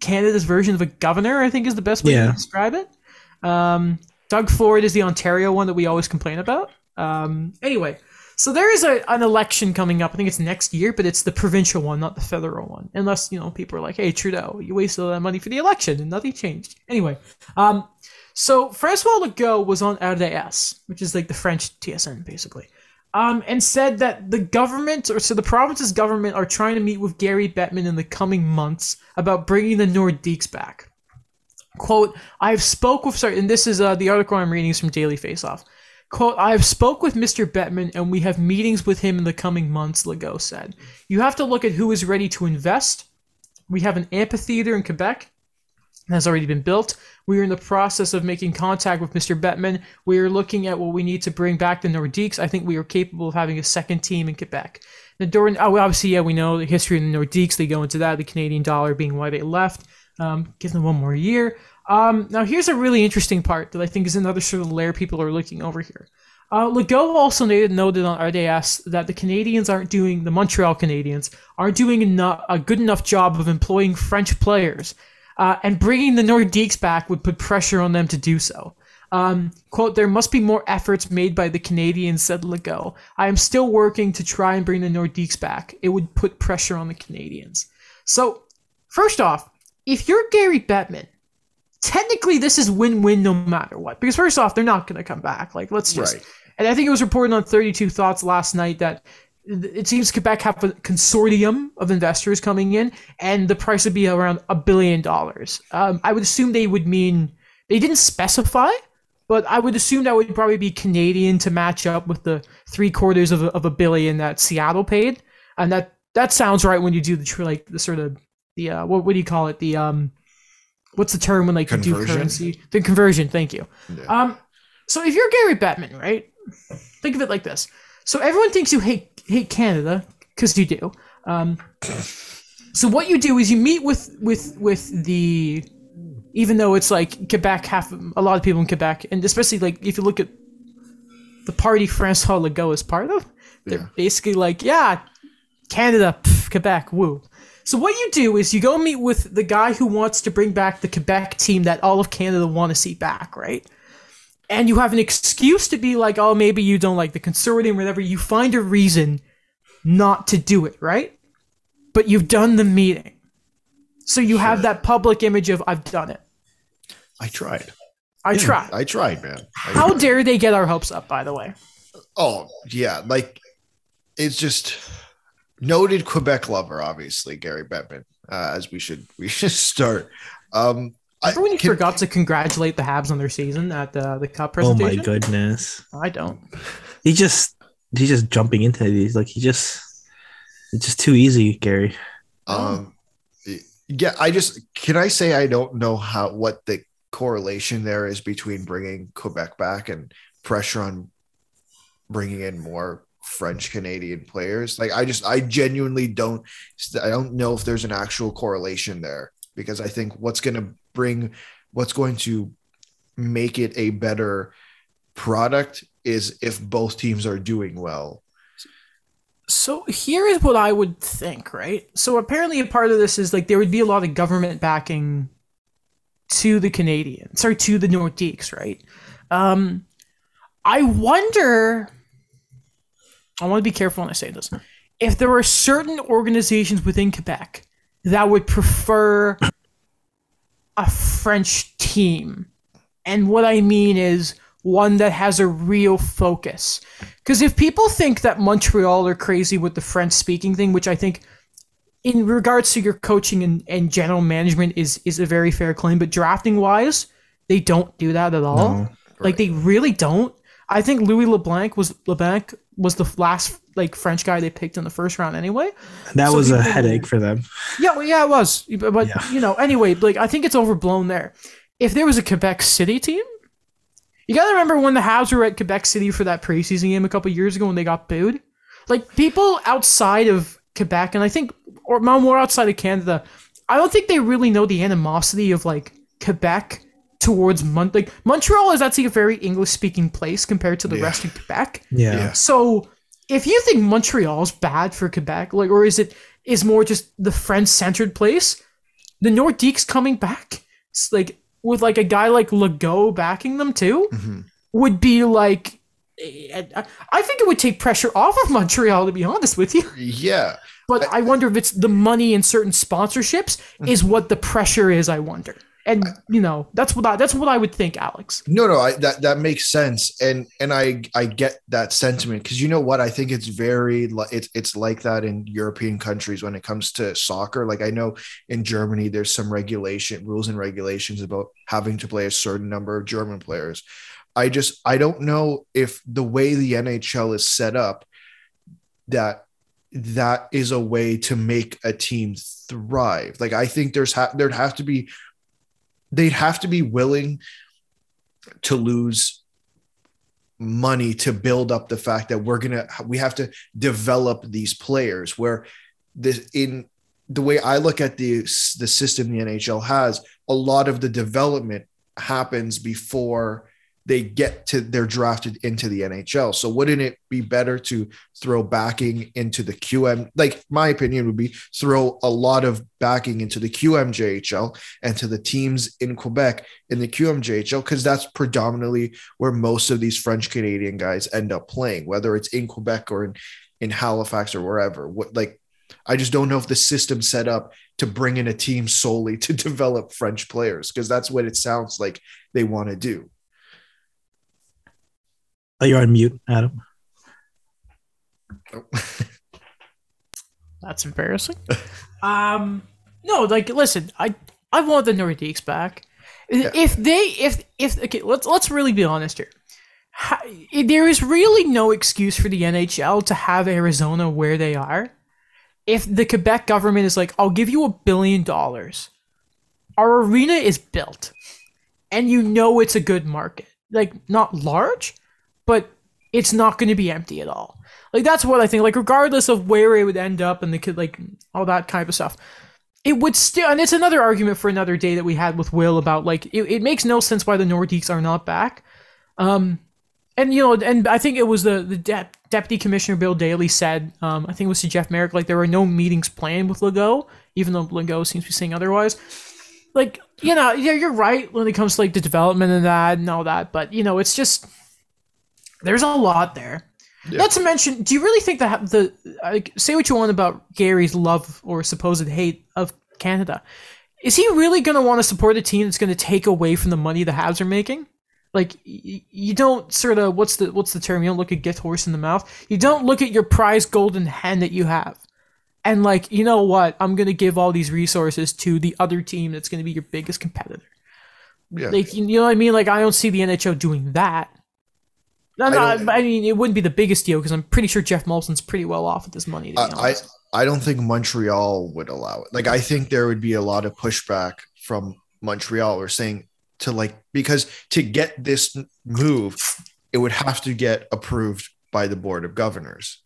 Canada's version of a governor. I think is the best way Yeah. to describe it. Um, Doug Ford is the Ontario one that we always complain about. Um, anyway, so there is a, an election coming up. I think it's next year, but it's the provincial one, not the federal one. Unless you know people are like, "Hey, Trudeau, you wasted all that money for the election and nothing changed." Anyway, um, so Francois Legault was on RDS, which is like the French TSN, basically, um, and said that the government, or so the province's government, are trying to meet with Gary Bettman in the coming months about bringing the Nordiques back. Quote, I've spoke with, sorry, and this is uh, the article I'm reading is from Daily Faceoff. Quote, I have spoke with Mr. Bettman and we have meetings with him in the coming months, Legault said. You have to look at who is ready to invest. We have an amphitheater in Quebec has already been built. We are in the process of making contact with Mr. Bettman. We are looking at what we need to bring back the Nordiques. I think we are capable of having a second team in Quebec. The Doran, oh, obviously, yeah, we know the history of the Nordiques. They go into that, the Canadian dollar being why they left. Um, give them one more year. Um, now, here's a really interesting part that I think is another sort of layer people are looking over here. Uh, Legault also noted, noted on RDS that the Canadians aren't doing, the Montreal Canadians, aren't doing enough, a good enough job of employing French players. Uh, and bringing the Nordiques back would put pressure on them to do so. Um, quote, there must be more efforts made by the Canadians, said Legault. I am still working to try and bring the Nordiques back. It would put pressure on the Canadians. So, first off, if you're Gary Bettman, technically this is win-win no matter what. Because first off, they're not going to come back. Like, let's just. Right. And I think it was reported on 32 Thoughts last night that it seems Quebec have a consortium of investors coming in, and the price would be around a billion dollars. Um, I would assume they would mean they didn't specify, but I would assume that would probably be Canadian to match up with the three quarters of a, of a billion that Seattle paid, and that that sounds right when you do the like the sort of the uh, what what do you call it? The um what's the term when like you do currency? The conversion thank you. Yeah. um so if you're Gary Bettman right? Think of it like this so everyone thinks you hate hate Canada because you do. Um so what you do is you meet with with with the even though it's like Quebec half a lot of people in Quebec and especially like if you look at the party Francois Legault is part of they're Yeah. basically like yeah Canada pff, Quebec woo. So what you do is you go meet with the guy who wants to bring back the Quebec team that all of Canada want to see back right and you have an excuse to be like oh maybe you don't like the consortium or whatever you find a reason not to do it right but you've done the meeting so you have that public image of I've done it. I tried. I tried. I tried, man. I How tried. dare they get our hopes up? By the way, Oh yeah, like it's just noted Quebec lover, obviously Gary Bettman. Uh, as we should we should start. Um, remember when you can- forgot to congratulate the Habs on their season at the the Cup presentation? Oh presentation? my goodness. I don't. He just he's just jumping into these. Like he just it's just too easy, Gary. Um, yeah, I just can I say I don't know how what the correlation there is between bringing Quebec back and pressure on bringing in more French Canadian players. Like I just I genuinely don't I don't know if there's an actual correlation there because I think what's going to bring what's going to make it a better product is if both teams are doing well. So here is what I would think, right? So apparently a part of this is like there would be a lot of government backing to the Canadians, sorry, to the Nordiques, right? Um, I wonder. I want to be careful when I say this. If there were certain organizations within Quebec that would prefer a French team, and what I mean is one that has a real focus. Because if people think that Montreal are crazy with the French speaking thing, which I think in regards to your coaching and, and general management is is a very fair claim, but drafting wise, they don't do that at all. No. Like they really don't. I think Louis LeBlanc was LeBlanc was the last like French guy they picked in the first round anyway. That So was a people- headache for them. Yeah, well, yeah, it was. But, but, Yeah. you know, anyway, like I think it's overblown there. If there was a Quebec City team, you gotta remember when the Habs were at Quebec City for that preseason game a couple years ago when they got booed. Like people outside of Quebec, and I think, or more outside of Canada, I don't think they really know the animosity of like Quebec towards Mon. Like Montreal is actually a very English speaking place compared to the Yeah. rest of Quebec. Yeah. Yeah. So if you think Montreal's bad for Quebec, like, or is it is more just the French centered place? The Nordiques coming back, it's like with like a guy like Legault backing them too, Mhm. would be like. I I think it would take pressure off of Montreal, to be honest with you. Yeah. But I wonder if it's the money and certain sponsorships is what the pressure is. I wonder, and you know, that's what I, that's what I would think, Alex. No, no, I, that that makes sense, and and I I get that sentiment because you know what I think it's very it's it's like that in European countries when it comes to soccer. Like I know in Germany there's some regulation rules and regulations about having to play a certain number of German players. I just I don't know if the way the NHL is set up that that is a way to make a team thrive. Like I think there's ha- there'd have to be they'd have to be willing to lose money to build up the fact that we're gonna we have to develop these players where this in the way I look at the the system the NHL has a lot of the development happens before they get to they're drafted into the NHL. So wouldn't it be better to throw backing into the QM? Like my opinion would be throw a lot of backing into the QMJHL and to the teams in Quebec in the QMJHL because that's predominantly where most of these French Canadian guys end up playing, whether it's in Quebec or in, in Halifax or wherever. What like I just don't know if the system's set up to bring in a team solely to develop French players because that's what it sounds like they want to do. Oh, you're on mute, Adam. That's embarrassing. um, no, like listen, I I want the Nordiques back, Yeah. If they, if if okay, let's let's really be honest here. Ha- there is really no excuse for the NHL to have Arizona where they are. If the Quebec government is like, "I'll give you a billion dollars," our arena is built, and you know it's a good market. Like not large, but it's not going to be empty at all. Like that's what I think. Like regardless of where it would end up and the kid, like all that type of stuff, it would still. And it's another argument for another day that we had with Will about like it, it makes no sense why the Nordiques are not back. Um, and you know, and I think it was the the de- deputy commissioner Bill Daly said, um, I think it was to Jeff Marek, like there were no meetings planned with Legault, even though Legault seems to be saying otherwise. Like you know, yeah, you're right when it comes to like the development and that and all that, but you know, it's just there's a lot there. Yeah. Not to mention, do you really think that the like say what you want about Gary's love or supposed hate of Canada? Is he really going to want to support a team that's going to take away from the money the Habs are making? Like y- you don't sort of what's the what's the term? You don't look a gift horse in the mouth. You don't look at your prized golden hen that you have, and like you know what? I'm going to give all these resources to the other team that's going to be your biggest competitor. Yeah. Like you know what I mean? Like I don't see the NHL doing that. No, no, I I, mean it wouldn't be the biggest deal because I'm pretty sure Jeff Molson's pretty well off with this money. To be I, I. I don't think Montreal would allow it. Like I think there would be a lot of pushback from Montreal or saying to like because to get this move, it would have to get approved by the board of governors.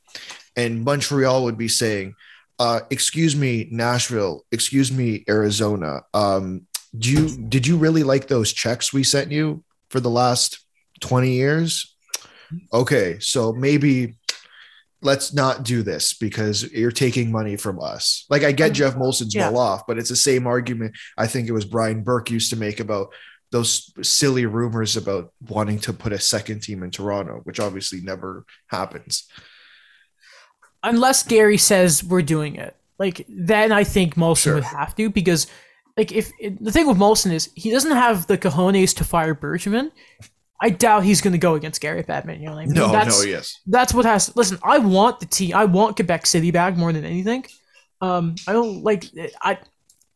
And Montreal would be saying, uh, excuse me, Nashville, excuse me, Arizona. Um, do you did you really like those checks we sent you for the last 20 years? Okay, so maybe let's not do this because you're taking money from us. Like I get um, Jeff Molson's Yeah. well off, but it's the same argument I think it was Brian Burke used to make about those silly rumors about wanting to put a second team in Toronto, which obviously never happens. unless Gary says we're doing it, like then I think Molson Sure. would have to because like if the thing with Molson is he doesn't have the cojones to fire Bergman. I doubt he's going to go against Gary Bettman. You know what I mean? No, that's, no, yes. that's what has. Listen, I want the team. I want Quebec City back more than anything. Um, I don't like. I,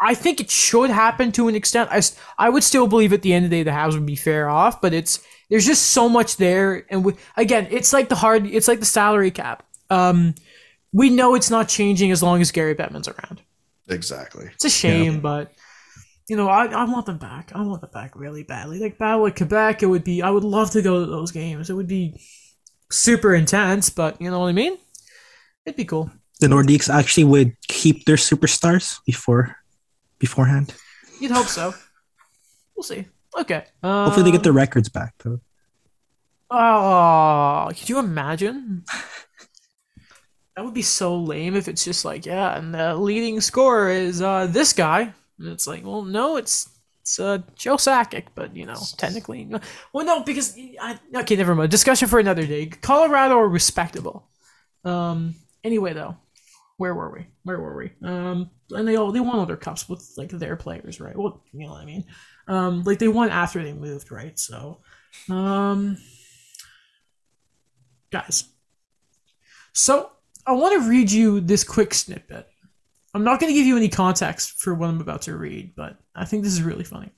I think it should happen to an extent. I, I would still believe at the end of the day the Habs would be fair off, but it's there's just so much there, and we, again, it's like the hard. It's like the salary cap. Um, we know it's not changing as long as Gary Bettman's around. Exactly. It's a shame, but you know, I, I want them back. I want them back really badly. Like Battle of Quebec, it would be. I would love to go to those games. It would be super intense, but you know what I mean. It'd be cool. The Nordiques actually would keep their superstars before beforehand. You'd hope so. We'll see. Okay. Um, Hopefully, they get their records back though. Oh, could you imagine? That would be so lame if it's just like, yeah, and the leading scorer is uh, this guy. And it's like, well, no, it's it's uh, Joe Sakic, but you know, technically, well, no, because I, okay, never mind. Discussion for another day. Colorado are respectable. Um. Anyway, though, where were we? Where were we? Um. And they all they won other cups with like their players, right? Well, you know what I mean. Um. Like they won after they moved, right? So, um guys. So I want to read you this quick snippet. I'm not going to give you any context for what I'm about to read, but I think this is really funny.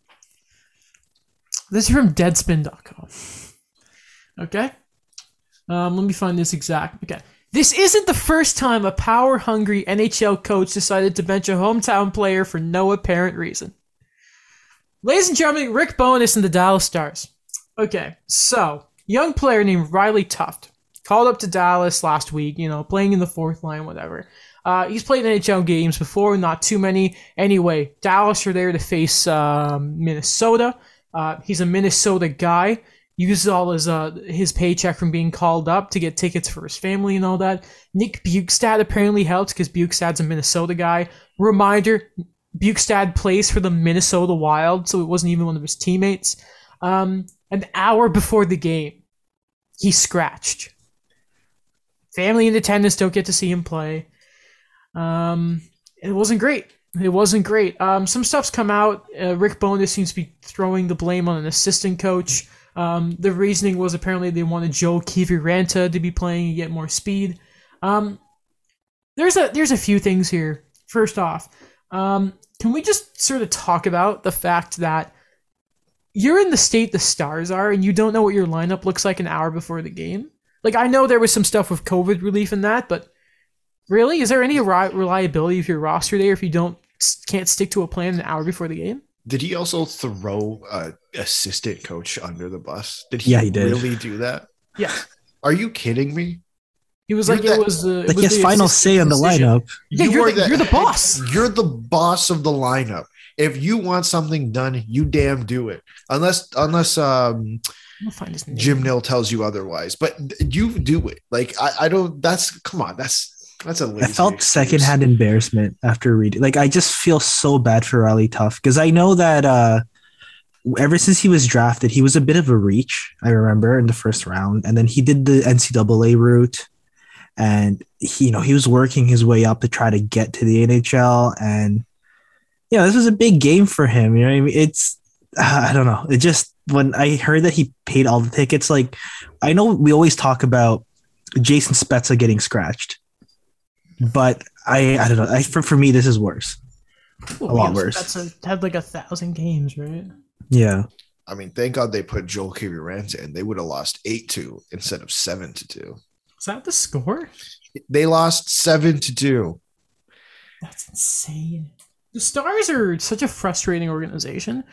This is from Deadspin.com. Okay. Um, let me find this exact. Okay. This isn't the first time a power hungry NHL coach decided to bench a hometown player for no apparent reason. Ladies and gentlemen, Rick Bowness and the Dallas Stars. Okay, so young player named Riley Tufte called up to Dallas last week. You know, playing in the fourth line, whatever. Uh, he's played NHL games before, not too many. Anyway, Dallas are there to face um, Minnesota. Uh, he's a Minnesota guy. Uses all his uh, his paycheck from being called up to get tickets for his family and all that. Nick Bjugstad apparently helps because Bjugstad's a Minnesota guy. Reminder: Bjugstad plays for the Minnesota Wild, so it wasn't even one of his teammates. Um, an hour before the game, he scratched. Family in attendance don't get to see him play. Um, it wasn't great. It wasn't great. Um, some stuff's come out. Uh, Rick Bowness seems to be throwing the blame on an assistant coach. Um, the reasoning was apparently they wanted Joe Kiviranta to be playing and get more speed. Um, there's a there's a few things here. First off, um, can we just sort of talk about the fact that you're in the state the stars are, and you don't know what your lineup looks like an hour before the game. Like I know there was some stuff with COVID relief in that, but really, is there any ri- reliability of your roster there if you don't can't stick to a plan an hour before the game? Did he also throw a assistant coach under the bus? Did he, Yeah, he did. really do that? Yeah, Are you kidding me? he was You're like that- it was the it Like was his the final say on the decision. lineup. Yeah, you're are the- you're the boss. You're the boss of the lineup. If you want something done, you damn do it. Unless unless um find. Jim Nill tells you otherwise. But you do it. Like I, I don't that's come on, that's that's a I felt excuse. secondhand embarrassment after reading. Like I just feel so bad for Riley Tufte because I know that uh ever since he was drafted, he was a bit of a reach. I remember in the first round, and then he did the NCAA route, and he, you know, he was working his way up to try to get to the NHL, and yeah, this was a big game for him. You know, what I mean, it's I don't know. It just when I heard that he paid all the tickets, like I know we always talk about Jason Spezza getting scratched, but I I don't know. I, for for me, this is worse. Well, a lot because worse. That's a, had like a thousand games, right? Yeah. I mean, thank God they put Joel Kiviranta in. They would have lost eight two instead of seven to two. Is that the score? They lost seven to two. That's insane. The Stars are such a frustrating organization.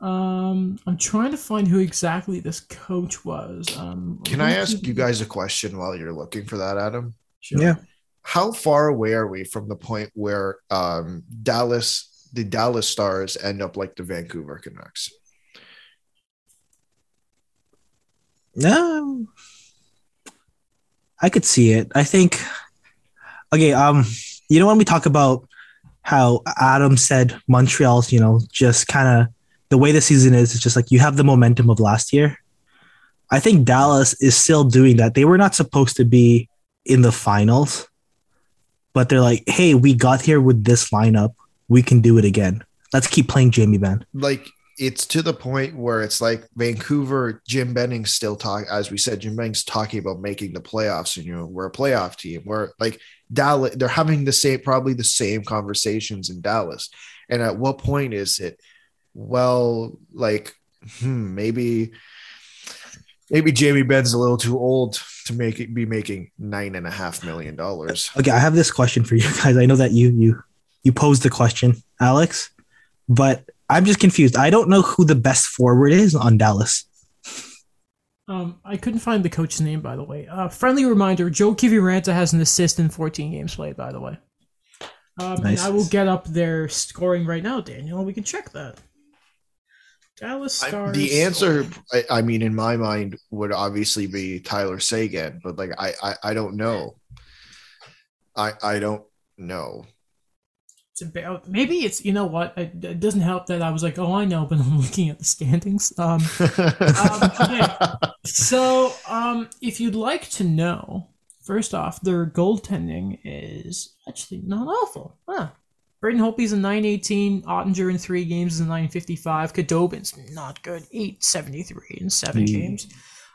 Um, I'm trying to find who exactly this coach was. Um, Can I ask you guys a question while you're looking for that, Adam? Sure. Yeah. How far away are we from the point where um, Dallas, the Dallas Stars, end up like the Vancouver Canucks? No. I could see it. I think okay, um you know when we talk about how Adam said Montreal's, you know, just kind of the way the season is, it's just like you have the momentum of last year. I think Dallas is still doing that. They were not supposed to be in the finals, but they're like, hey, we got here with this lineup. We can do it again. Let's keep playing Jamie Benn. Like it's to the point where it's like Vancouver, Jim Benning's still talking, as we said, Jim Benning's talking about making the playoffs, and you know, we're a playoff team. We're like Dallas, they're having the same, probably the same conversations in Dallas. And at what point is it, well, like, hmm, maybe maybe Jamie Benn's a little too old to make it be making nine and a half million dollars. Okay, I have this question for you guys. I know that you you you posed the question, Alex, but I'm just confused. I don't know who the best forward is on Dallas. Um, I couldn't find the coach's name, by the way. Uh, friendly reminder: Joe Kiviranta has an assist in 14 games played. By the way, um, and Nice. I will get up their scoring right now, Daniel. We can check that. Dallas I- the answer, I, I mean, in my mind, would obviously be Tyler Seguin, but like, I, I, I don't know. I, I don't know. It's about maybe it's you know what it, it doesn't help that I was like oh I know but I'm looking at the standings. Um, okay. so um, if you'd like to know, first off, their goaltending is actually not awful. Huh. Braden Holtby's a 918, Oettinger in three games is a 955, Khudobin's not good, 873 in seven Mm. games.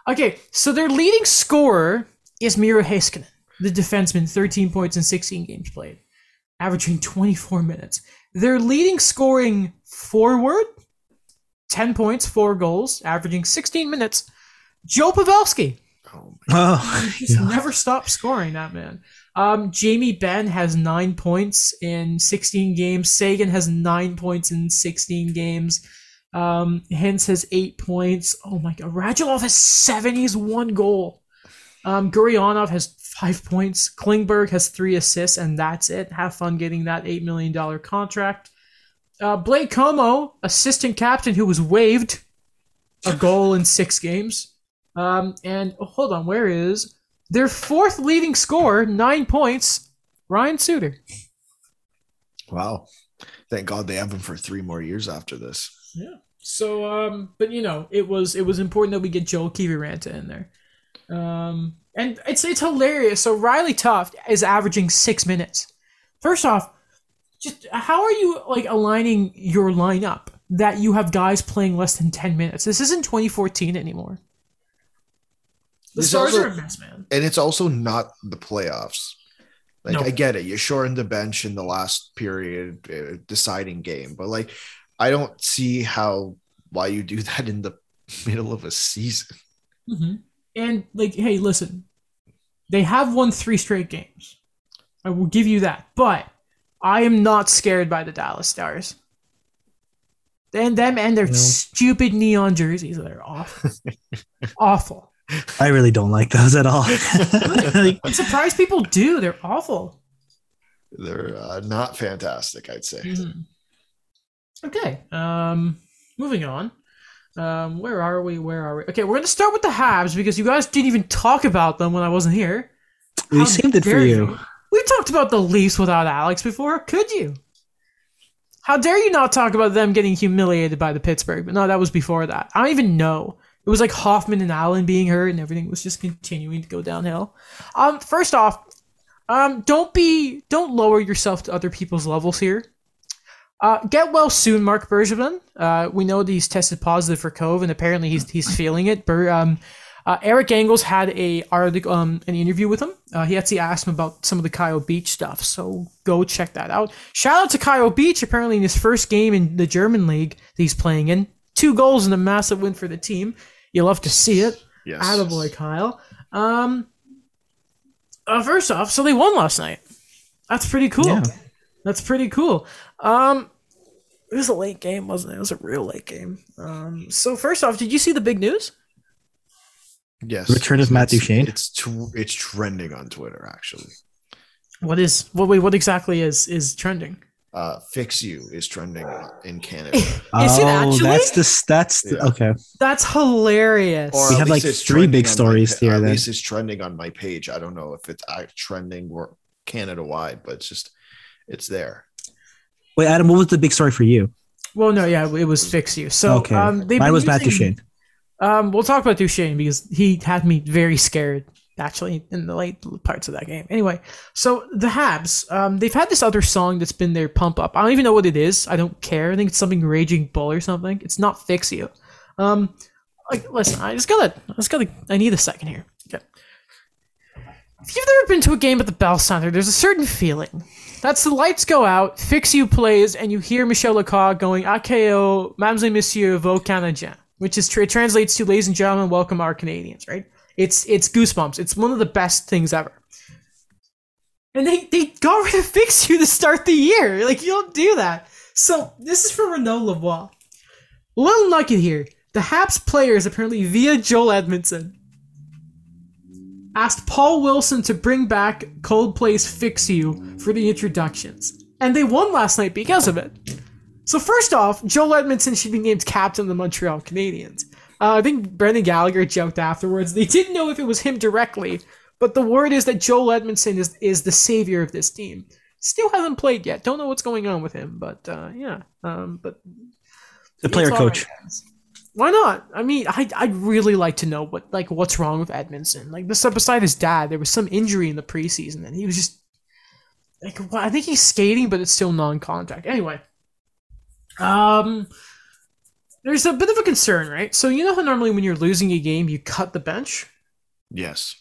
Okay, so their leading scorer is Miro Heiskanen, the defenseman, 13 points in 16 games played averaging 24 minutes. Their leading scoring forward, 10 points, 4 goals, averaging 16 minutes, Joe Pavelski. oh Oh, He just yeah. never stopped scoring, that man. Um, Jamie Benn has 9 points in 16 games. Seguin has 9 points in 16 games. Um, Hintz has 8 points. Oh my god. Radulov has 7. He's 1 goal. Um, Gurianov has five points. Klingberg has three assists, and that's it. Have fun getting that $8 million contract. Uh, Blake Comeau, assistant captain who was waived, a goal in six games. Um, and oh, hold on, where is their fourth leading scorer, nine points, Ryan Suter? wow. Thank God they have him for three more years after this. Yeah. So, um, but you know, it was it was important that we get Joel Kiviranta in there. Um, and it's it's hilarious. So Riley Tufte is averaging six minutes. First off, just how are you like aligning your lineup that you have guys playing less than ten minutes? This isn't 2014 anymore. The This Stars also- are a mess, man. And it's also not the playoffs. Like, No. I get it. You shortened the bench in the last period uh, deciding game, but like, I don't see how why you do that in the middle of a season. hmm And like, hey, listen, they have won three straight games. I will give you that, but I am not scared by the Dallas Stars. And them and their No. stupid neon jerseys that are awful, awful. I really don't like those at all. Like, I'm surprised people do. They're awful. They're uh, not fantastic, I'd say. Mhm. Okay. Um, moving on. Um, where are we? Where are we? Okay, we're gonna start with the Habs because you guys didn't even talk about them when I wasn't here. we How saved it for dare you. We talked about the Leafs without Alex before. Could you? How dare you not talk about them getting humiliated by the Pittsburgh? But no, that was before that. I don't even know. It was like Hoffman and Allen being hurt, and everything was just continuing to go downhill. Um, first off, um, don't be, don't lower yourself to other people's levels here. Uh, get well soon, Marc Bergevin. Uh, we know that he's tested positive for COVID, and apparently he's he's feeling it. Ber, um, uh, Eric Engels had a article, um, an interview with him. Uh, he actually asked him about some of the Kyle Beach stuff, so go check that out. Shout out to Kyle Beach. Apparently, in his first game in the German league that he's playing in, two goals and a massive win for the team. You love to see it. Yes. Attaboy, Kyle. Um, uh, first off, so they won last night. That's pretty cool. Yeah. That's pretty cool. Um, it was a late game, wasn't it? It was a real late game. Um, so first off, did you see the big news? Yes. Return of Matt It's- Duchene? It's tr- it's trending on Twitter actually. What is what? Wait, what exactly is is trending? Uh, Fix You is trending in Canada. Is it oh, actually? that's the that's the, Yeah. okay. That's hilarious. Or We have, like, three big on my stories pa- here At then. least it's trending on my page. I don't know if it's uh, trending or Canada wide, but it's just it's there. Wait, Adam, what was the big story for you? well, no, yeah, it was fix you. So okay, um, mine been was Matt using- Duchene. Um, we'll talk about Duchene because he had me very scared actually in the late parts of that game. Anyway, so the Habs, um, they've had this other song that's been their pump up. I don't even know what it is. I don't care. I think it's something Raging Bull or something. It's not Fix You. Um, like, listen, I just gotta, I just gotta, I need a second here. Okay. If you've ever been to a game at the Bell Center, there's a certain feeling. That's the lights go out, Fix You plays, and you hear Michel Lacroix going, AKO, et Messieurs, vos Canadiens, which is tra- translates to, ladies and gentlemen, welcome our Canadians, right? It's it's goosebumps. It's one of the best things ever. And they, they got rid of Fix You to start the year. Like, you don't do that. So, this is for Renaud Lavoie. Little nugget here. The Habs players, apparently via Joel Edmundson, asked Paul Wilson to bring back Coldplay's Fix You for the introductions. And they won last night because of it. So first off, Joel Edmundson should be named captain of the Montreal Canadiens. Uh, I think Brendan Gallagher joked afterwards. They didn't know if it was him directly, but the word is that Joel Edmundson is, is the savior of this team. Still hasn't played yet. Don't know what's going on with him, but uh, yeah. Um, but The player coach. right. Why not? I mean, I I'd really like to know what like what's wrong with Edmundson. Like this beside his dad, there was some injury in the preseason, and he was just like well, I think he's skating, but it's still non-contact. Anyway, um, there's a bit of a concern, right? So you know how normally when you're losing a game, you cut the bench, Yes.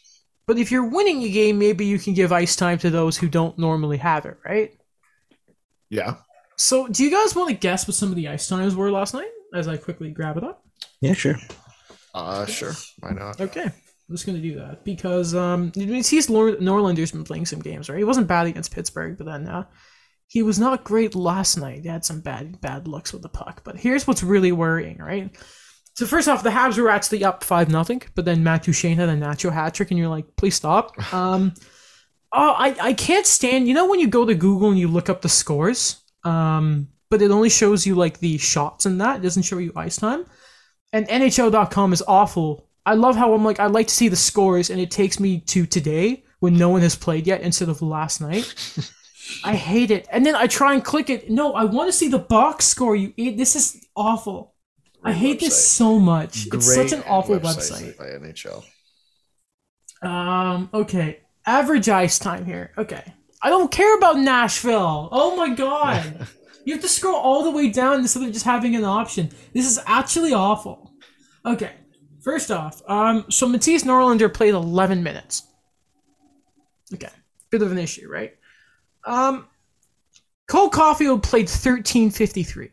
but if you're winning a game, maybe you can give ice time to those who don't normally have it, right? Yeah. So do you guys want to guess what some of the ice times were last night? As I quickly grab it up. Yeah, sure. Uh, sure. Why not? Okay, I'm just gonna do that because um, I mean, he's Nor- Norlander's been playing some games, right? He wasn't bad against Pittsburgh, but then uh, he was not great last night. He had some bad bad looks with the puck. But here's what's really worrying, right? So first off, the Habs were actually up five nothing, but then Matt Duchene had a Nacho hat trick, and you're like, please stop. Um, oh, I I can't stand. You know when you go to Google and you look up the scores, um, but it only shows you like the shots and that. It doesn't show you ice time and NHL.com is awful. I love how I'm like I like to see the scores and it takes me to today when no one has played yet instead of last night. I hate it. And then I try and click it. No, I want to see the box score. You it, this is awful. I Great hate this so much. It's such an Great awful website. by NHL. Um, okay. Average ice time here. Okay. I don't care about Nashville. Oh my god. you have to scroll all the way down instead of just having an option. This is actually awful. Okay. First off, um, so Mattias Norlander played 11 minutes. Okay. Bit of an issue, right? Um, Cole Caufield played 1353.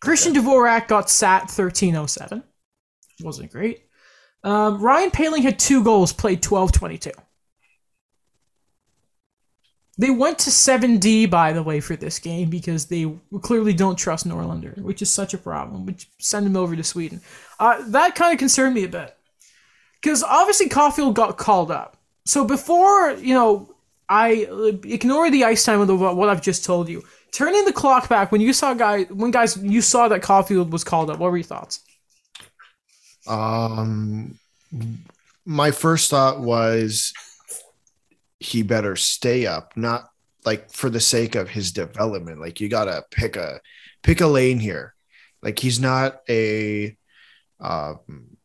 Christian Dvorak got sat 1307. Wasn't great. Um, Ryan Poehling had two goals, played 1222. They went to 7D, by the way, for this game because they clearly don't trust Norlander, which is such a problem, which send him over to Sweden. Uh, that kind of concerned me a bit. Because obviously Caufield got called up. So before, you know, I ignore the ice time of the, what I've just told you. Turning the clock back when you saw guy when guys you saw that Caufield was called up. What were your thoughts? Um, my first thought was he better stay up, not like for the sake of his development. Like you gotta pick a pick a lane here. Like he's not a um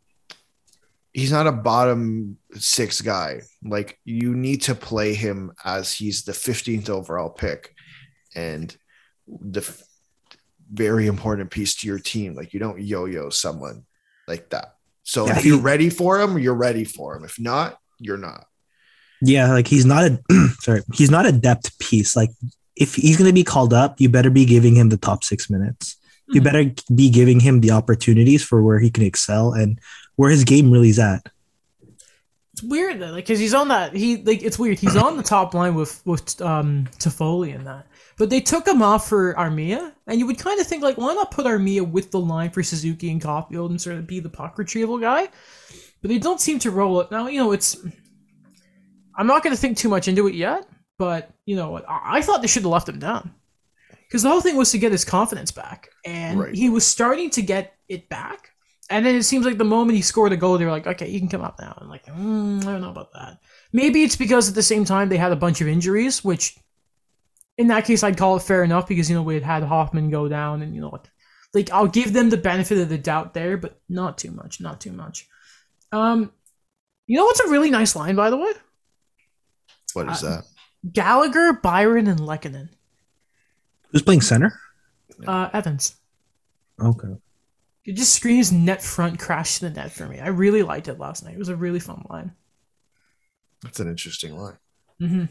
he's not a bottom six guy. Like you need to play him as he's the 15th overall pick and the f- very important piece to your team. Like you don't yo-yo someone like that. So Yeah, if you're he- ready for him, you're ready for him. If not, you're not. Yeah, like he's not a sorry, he's not a depth piece. Like if he's gonna be called up, you better be giving him the top six minutes. You Mhm. better be giving him the opportunities for where he can excel and where his game really is at. It's weird though, like because he's on that he like it's weird. He's on the top line with with um Toffoli and that, but they took him off for Armia, and you would kind of think like, why not put Armia with the line for Suzuki and Caufield and sort of be the puck retrieval guy? But they don't seem to roll it now. You know, it's I'm not going to think too much into it yet, but you know, I, I thought they should have left him down because the whole thing was to get his confidence back, and Right. he was starting to get it back. And then it seems like the moment he scored a goal, they were like, "Okay, you can come up now." I'm like, mm, I don't know about that. Maybe it's because at the same time they had a bunch of injuries, which in that case I'd call it fair enough because you know we had had Hoffman go down, and you know what, like I'll give them the benefit of the doubt there, but not too much, not too much. Um, you know what's a really nice line, by the way? What is Uh, that? Gallagher, Byron, and Lehkonen. Who's playing center? Uh, Evans. Okay. It just screams net front crash to the net for me. I really liked it last night. It was a really fun line. That's an interesting line. Mm-hmm.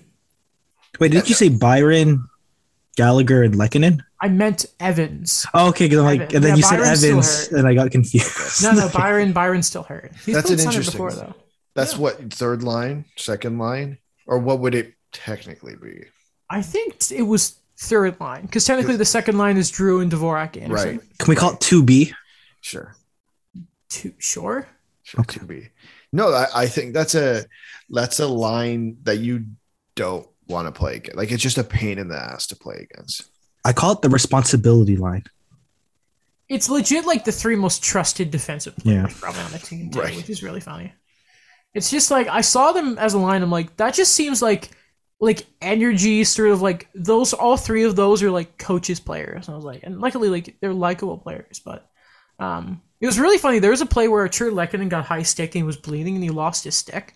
Wait, did you say Byron, Gallagher, and Lehkonen? I meant Evans. Oh, okay, because I'm like, Evan- and then yeah, you said Byron's still Evans, and I got confused. No, no, Byron. Byron's still hurt. He's That's an interesting- before though. That's Yeah. what third line, second line, or what would it technically be? I think it was third line because technically the second line is Drouin Dvorak Anderson. Right. Can we call it two B? Sure. Too, sure. Sure, Okay. to be. No, I, I think that's a that's a line that you don't want to play against. Like it's just a pain in the ass to play against. I call it the responsibility line. It's legit like the three most trusted defensive players Yeah. probably on the team, too, Right. which is really funny. It's just like I saw them as a line. I'm like, that just seems like like energy, sort of like those. All three of those are like coaches players. And I was like, and luckily, like they're likable players. But um, it was really funny. There was a play where Artturi Lehkonen got high stick and he was bleeding and he lost his stick,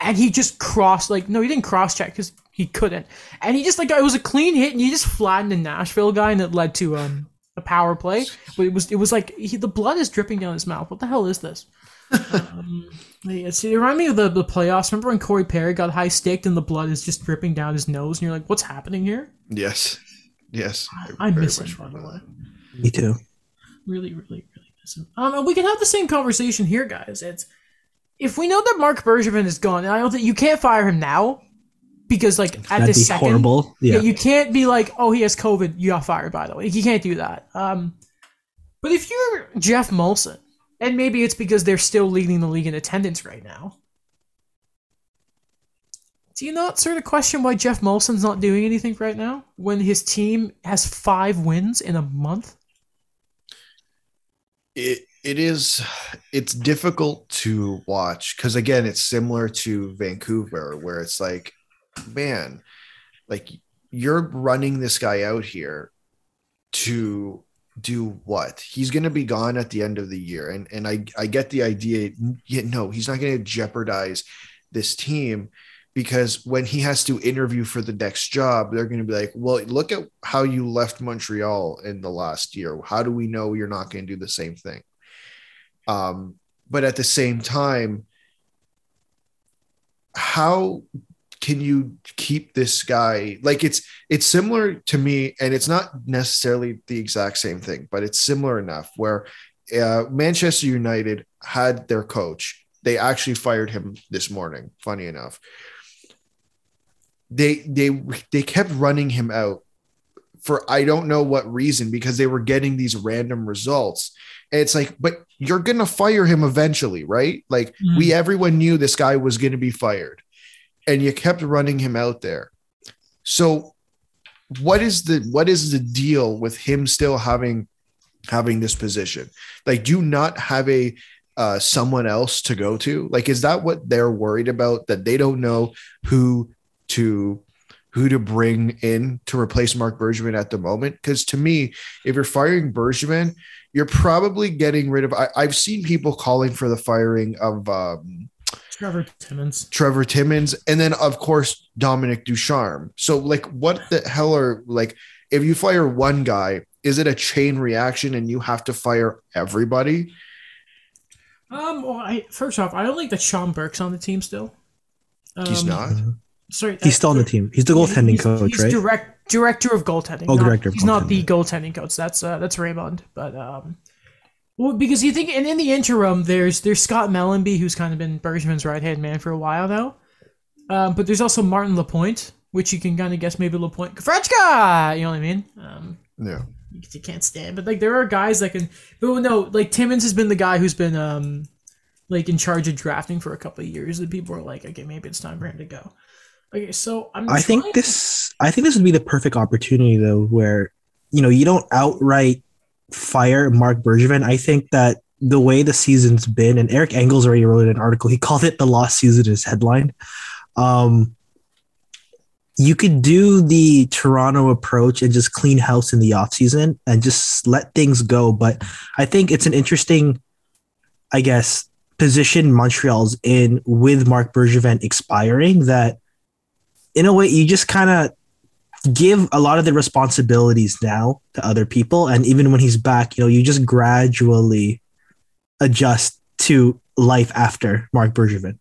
and he just crossed like no, he didn't cross check because he couldn't, and he just like it was a clean hit and he just flattened the Nashville guy and it led to um a power play. But it was it was like he, the blood is dripping down his mouth. What the hell is this? um, yeah, see, it reminded me of the, the playoffs. Remember when Corey Perry got high staked and the blood is just dripping down his nose, and you're like, "What's happening here?" Yes. Yes. I very miss him, much by the way. Me too. Really, really, Um, and we can have the same conversation here, guys. It's if we know that Marc Bergevin is gone, and I don't think you can't fire him now because, like, at That'd be this second, horrible. Yeah. Yeah. you can't be like, oh, he has COVID, you got fired, by the way. You can't do that. Um, but if you're Jeff Molson, and maybe it's because they're still leading the league in attendance right now, do you not sort of question why Jeff Molson's not doing anything right now when his team has five wins in a month? It it is it's difficult to watch because again it's similar to vancouver where it's like man like you're running this guy out here to do what? He's going to be gone at the end of the year. And and i i get the idea yet no he's not going to jeopardize this team because when he has to interview for the next job they're going to be like well look at how you left montreal in the last year. How do we know you're not going to do the same thing? Um but at the same time how can you keep this guy? Like it's it's similar to me and it's not necessarily the exact same thing but it's similar enough where uh, manchester united had their coach. They actually fired him this morning funny enough they they they kept running him out for i don't know what reason because they were getting these random results and it's like but you're gonna fire him eventually right like Mhm. we everyone knew this guy was gonna be fired and you kept running him out there. So what is the what is the deal with him still having having this position? Like do you not have a uh, someone else to go to? Like is that what they're worried about that they don't know who to who to bring in to replace Marc Bergevin at the moment? Because to me, if you're firing Bergevin, you're probably getting rid of. I, I've seen people calling for the firing of um, Trevor Timmons. Trevor Timmons, and then of course Dominique Ducharme. So like, what the hell are like? If you fire one guy, is it a chain reaction and you have to fire everybody? Um, well, I, first off, I don't think that Sean Burke's on the team still. Um, He's not. Sorry, He's uh, still on the team. He's the goaltending he's- coach, he's right? Direct director of goaltending. Oh, not- director of He's not the goaltending. goaltending coach. That's uh, that's Raymond. But um, well, because you think, and in the interim, there's there's Scott Mellanby, who's kind of been Bergevin's right hand man for a while now. Um, but there's also Martin Lapointe, which you can kind of guess maybe Lapointe, French guy. You know what I mean? Um, Yeah. you can't stand. But like there are guys that can. But no, like Timmons has been the guy who's been um like in charge of drafting for a couple of years. And people are like, okay, maybe it's time for him to go. Okay, so I'm. I think this I think this would be the perfect opportunity though where you know you don't outright fire Marc Bergevin. I think that the way the season's been and Eric Engels already wrote an article. He called it the lost season his headline. Um you could do the Toronto approach and just clean house in the offseason and just let things go. But I think it's an interesting, I guess, position Montreal's in with Marc Bergevin expiring that in a way you just kind of give a lot of the responsibilities now to other people and even when he's back you know you just gradually adjust to life after marc bergevin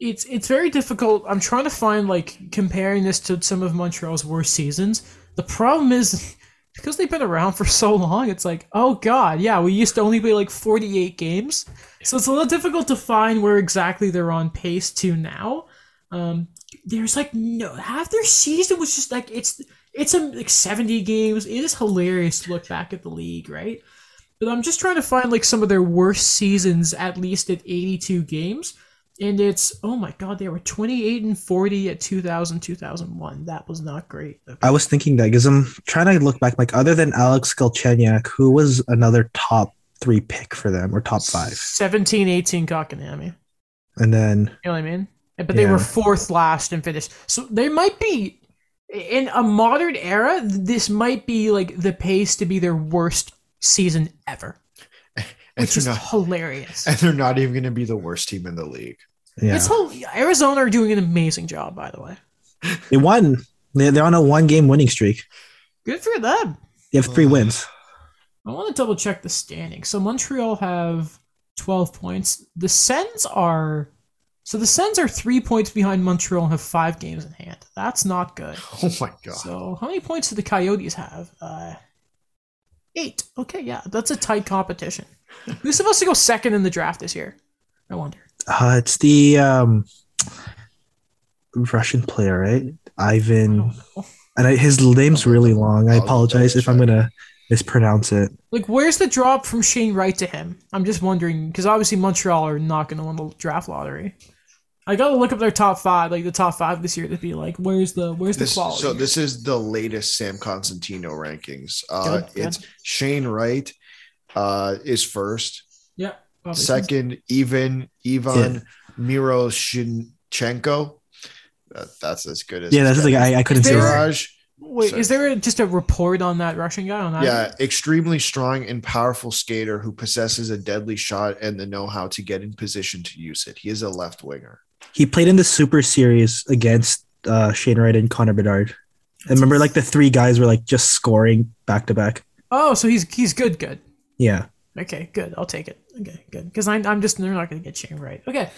it's it's very difficult. I'm trying to find like comparing this to some of Montreal's worst seasons. The problem is because they've been around for so long. It's like, oh god, yeah, we used to only play like 48 games, so it's a little difficult to find where exactly they're on pace to now. Um, there's like no half their season was just like it's it's a, like 70 games. It is hilarious to look back at the league, right? But I'm just trying to find like some of their worst seasons, at least at 82 games. And it's, oh my god, they were 28 and 40 at 2000, 2001. That was not great. i was thinking that because i'm trying to look back like other than alex galchenyuk who was another top three pick for them or top five 17, 18 Kotkaniemi. and then You know what I mean? But they Yeah. were fourth last and finished. So they might be, in a modern era, this might be like the pace to be their worst season ever. And Which they're is not hilarious. and they're not even gonna be the worst team in the league. yeah It's whole, Arizona are doing an amazing job, by the way. they won they're, they're on a one game winning streak Good for them. they have three wins I want to double check the standings. So Montreal have 12 points. The Sens are so the Sens are three points behind Montreal and have five games in hand. That's not good. Oh my god. So how many points do the Coyotes have? Uh, eight. Okay, yeah, that's a tight competition. Who's supposed to go second in the draft this year? I wonder. uh, it's the um russian player right ivan don't and I, his name's really long. I apologize if I'm gonna mispronounce it. Like, where's the drop from Shane Wright to him? I'm just wondering because obviously Montreal are not going to win the draft lottery. I got to look up their top five, like the top five this year, to be like, where's the where's the quality? so this is the latest Sam Cosentino rankings. Uh, Good, good. it's Shane Wright uh, is first. yeah. obviously. Second, Ivan Ivan Miroshnichenko. That, that's as good as Yeah, that's it's like. I, I couldn't say There- that. Garage. Wait, Sorry. is there a, just a report on that Russian guy on that? Yeah, extremely strong and powerful skater who possesses a deadly shot and the know-how to get in position to use it. He is a left winger. He played in the Super Series against uh, Shane Wright and Connor Bedard. I remember like the three guys were like just scoring back to back. Oh, so he's he's good, good. Yeah. Okay, good. I'll take it. Okay, good. Because I'm I'm just they're not going to get Shane Wright. Okay.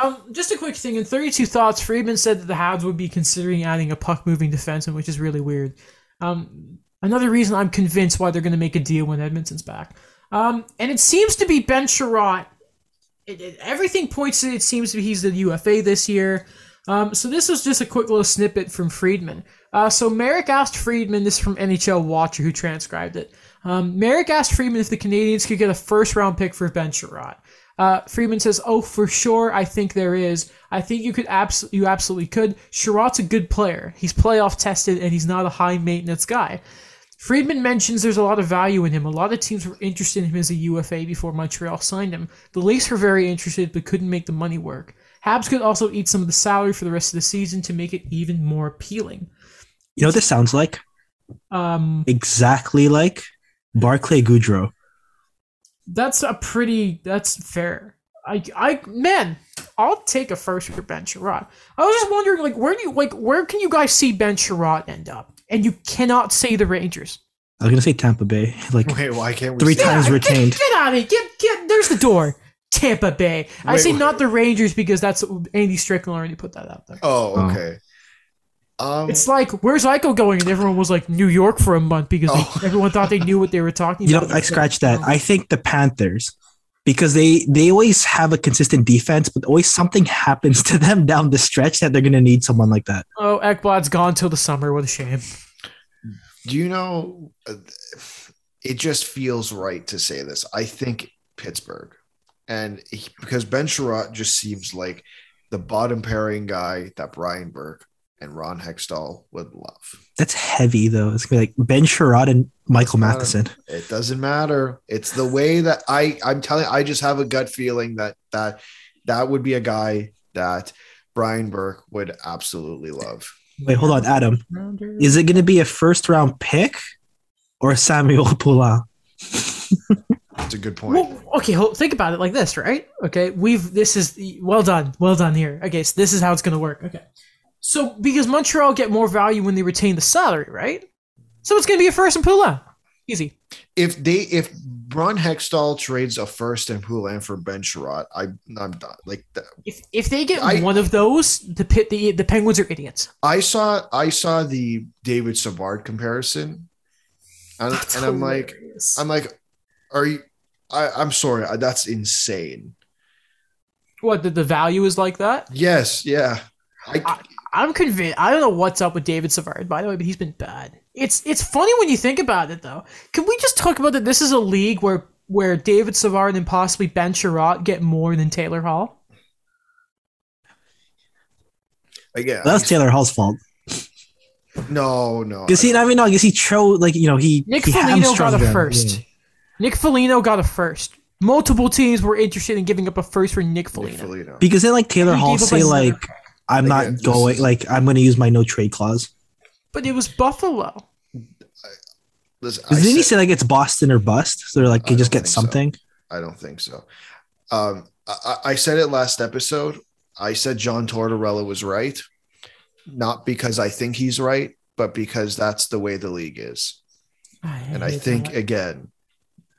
Um, just a quick thing. In 32 Thoughts, Friedman said that the Habs would be considering adding a puck moving defenseman, which is really weird. Um, another reason I'm convinced why they're going to make a deal when Edmonton's back. Um, and it seems to be Ben Chiarot. It, it, everything points to it seems to be he's the UFA this year. Um, so this was just a quick little snippet from Friedman. Uh, so Marek asked Friedman, this is from NHL Watcher who transcribed it. Um, Marek asked Friedman if the Canadiens could get a first round pick for Ben Chiarot. Uh, says, "Oh, for sure, I think there is. I think you could abs- you absolutely could. Chiarot's a good player. He's playoff tested, and he's not a high maintenance guy." Friedman mentions there's a lot of value in him. A lot of teams were interested in him as a UFA before Montreal signed him. The Leafs were very interested, but couldn't make the money work. Habs could also eat some of the salary for the rest of the season to make it even more appealing. You know what this sounds like? Um, Exactly like Barclay Goodrow. that's a pretty. That's fair. I, I, man, I'll take a first for Ben Chiarot. I was just wondering, like, where do you, like, where can you guys see Ben Chiarot end up? And you cannot say the Rangers. I was gonna say Tampa Bay, like Wait, why can't we? three say- times Yeah, retained. Get, get out of here. Get, get, there's the door. Tampa Bay. I say wait. not the Rangers because that's Andy Strickland already put that out there. Oh, Oh. okay. Um, It's like, where's Ico going? And everyone was like, New York for a month because they- Oh. everyone thought they knew what they were talking You know, about. I scratched that. I think the Panthers because they they always have a consistent defense, but always something happens to them down the stretch that they're gonna need someone like that. Oh, Ekblad's gone till the summer. What a shame. do you know? uh, It just feels right to say this. I think Pittsburgh, and he, because Ben Chiarot just seems like the bottom pairing guy that Brian Burke and Ron Hextall would love. That's heavy though. It's gonna be like Ben Chiarot and Michael That's Matheson. It doesn't matter. It's the way that I I'm telling I just have a gut feeling that that that would be a guy that Brian Burke would absolutely love. Wait, hold on, Adam. Is it gonna be a first round pick or Samuel Poulin? That's a good point. Well, okay, hold, think about it like this, right? Okay, we've this is well done, well done here. Okay, so this is how it's gonna work. Okay, so because Montreal get more value when they retain the salary, right? So it's gonna be a first and Poulin, easy. if they if Ron Hextall trades a first and Poulin for Ben Chiarot, I I'm done. Like that. If if they get I- one of those, the pit the the Penguins are idiots. I saw I saw the David Savard comparison, and, and I'm like. I'm like, are you? I, I'm sorry, that's insane. what the, the value is like that. Yes, yeah. I, I- I'm convinced. I don't know what's up with David Savard, by the way, but he's been bad. It's it's funny when you think about it, though. Can we just talk about that? This is a league where where David Savard and possibly Ben Chiarot get more than Taylor Hall. again, That's Taylor Hall's fault. no, no. Because he, I mean, no, because he chose like you know he Nick he Foligno got a first. Yeah. Nick Foligno got a first. Multiple teams were interested in giving up a first for Nick Nick Foligno. Foligno. Because then like Taylor He Hall gave say like pick. I'm Again, not this going is- like I'm going to use my no trade clause. but it was Buffalo. Listen, I Because didn't he say like it's Boston or bust? So they're like I you just get think so. something. I don't think so. Um, I, I I said it last episode. I said John Tortorella was right, not because I think he's right, but because that's the way the league is. And I think that. again,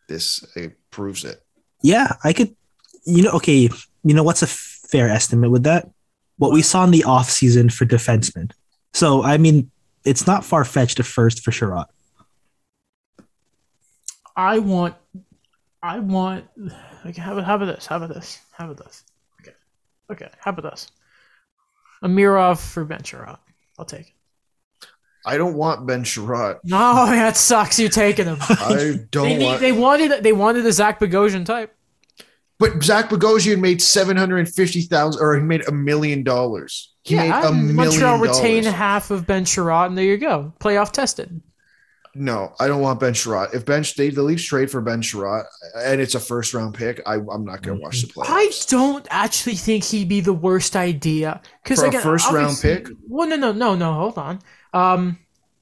this it proves it. Yeah, I could. You know, okay. You know what's a fair estimate with that? What we saw in the off season for defensemen. So I mean, it's not far fetched at first for Chiarot. I want, I want. Okay, how about, how about this? How about this? How about this? Okay, okay. How about this? Amirov for Ben Chiarot. I'll take it. I don't want Ben Chiarot. No, that sucks. You're taking him. I don't need, want. they wanted they wanted a Zach Bogosian type. But Zach Bogosian made seven hundred and fifty thousand, or he made a million dollars. He made a million Montreal retain dollars. half of Ben Chiarot, and there you go. Playoff tested. No, I don't want Ben Chiarot. If Ben they the Leafs trade for Ben Chiarot and it's a first round pick, I, I'm not going to watch the playoffs. I don't actually think he'd be the worst idea because a first-round pick? Well, no, no, no, no. Hold on. Um,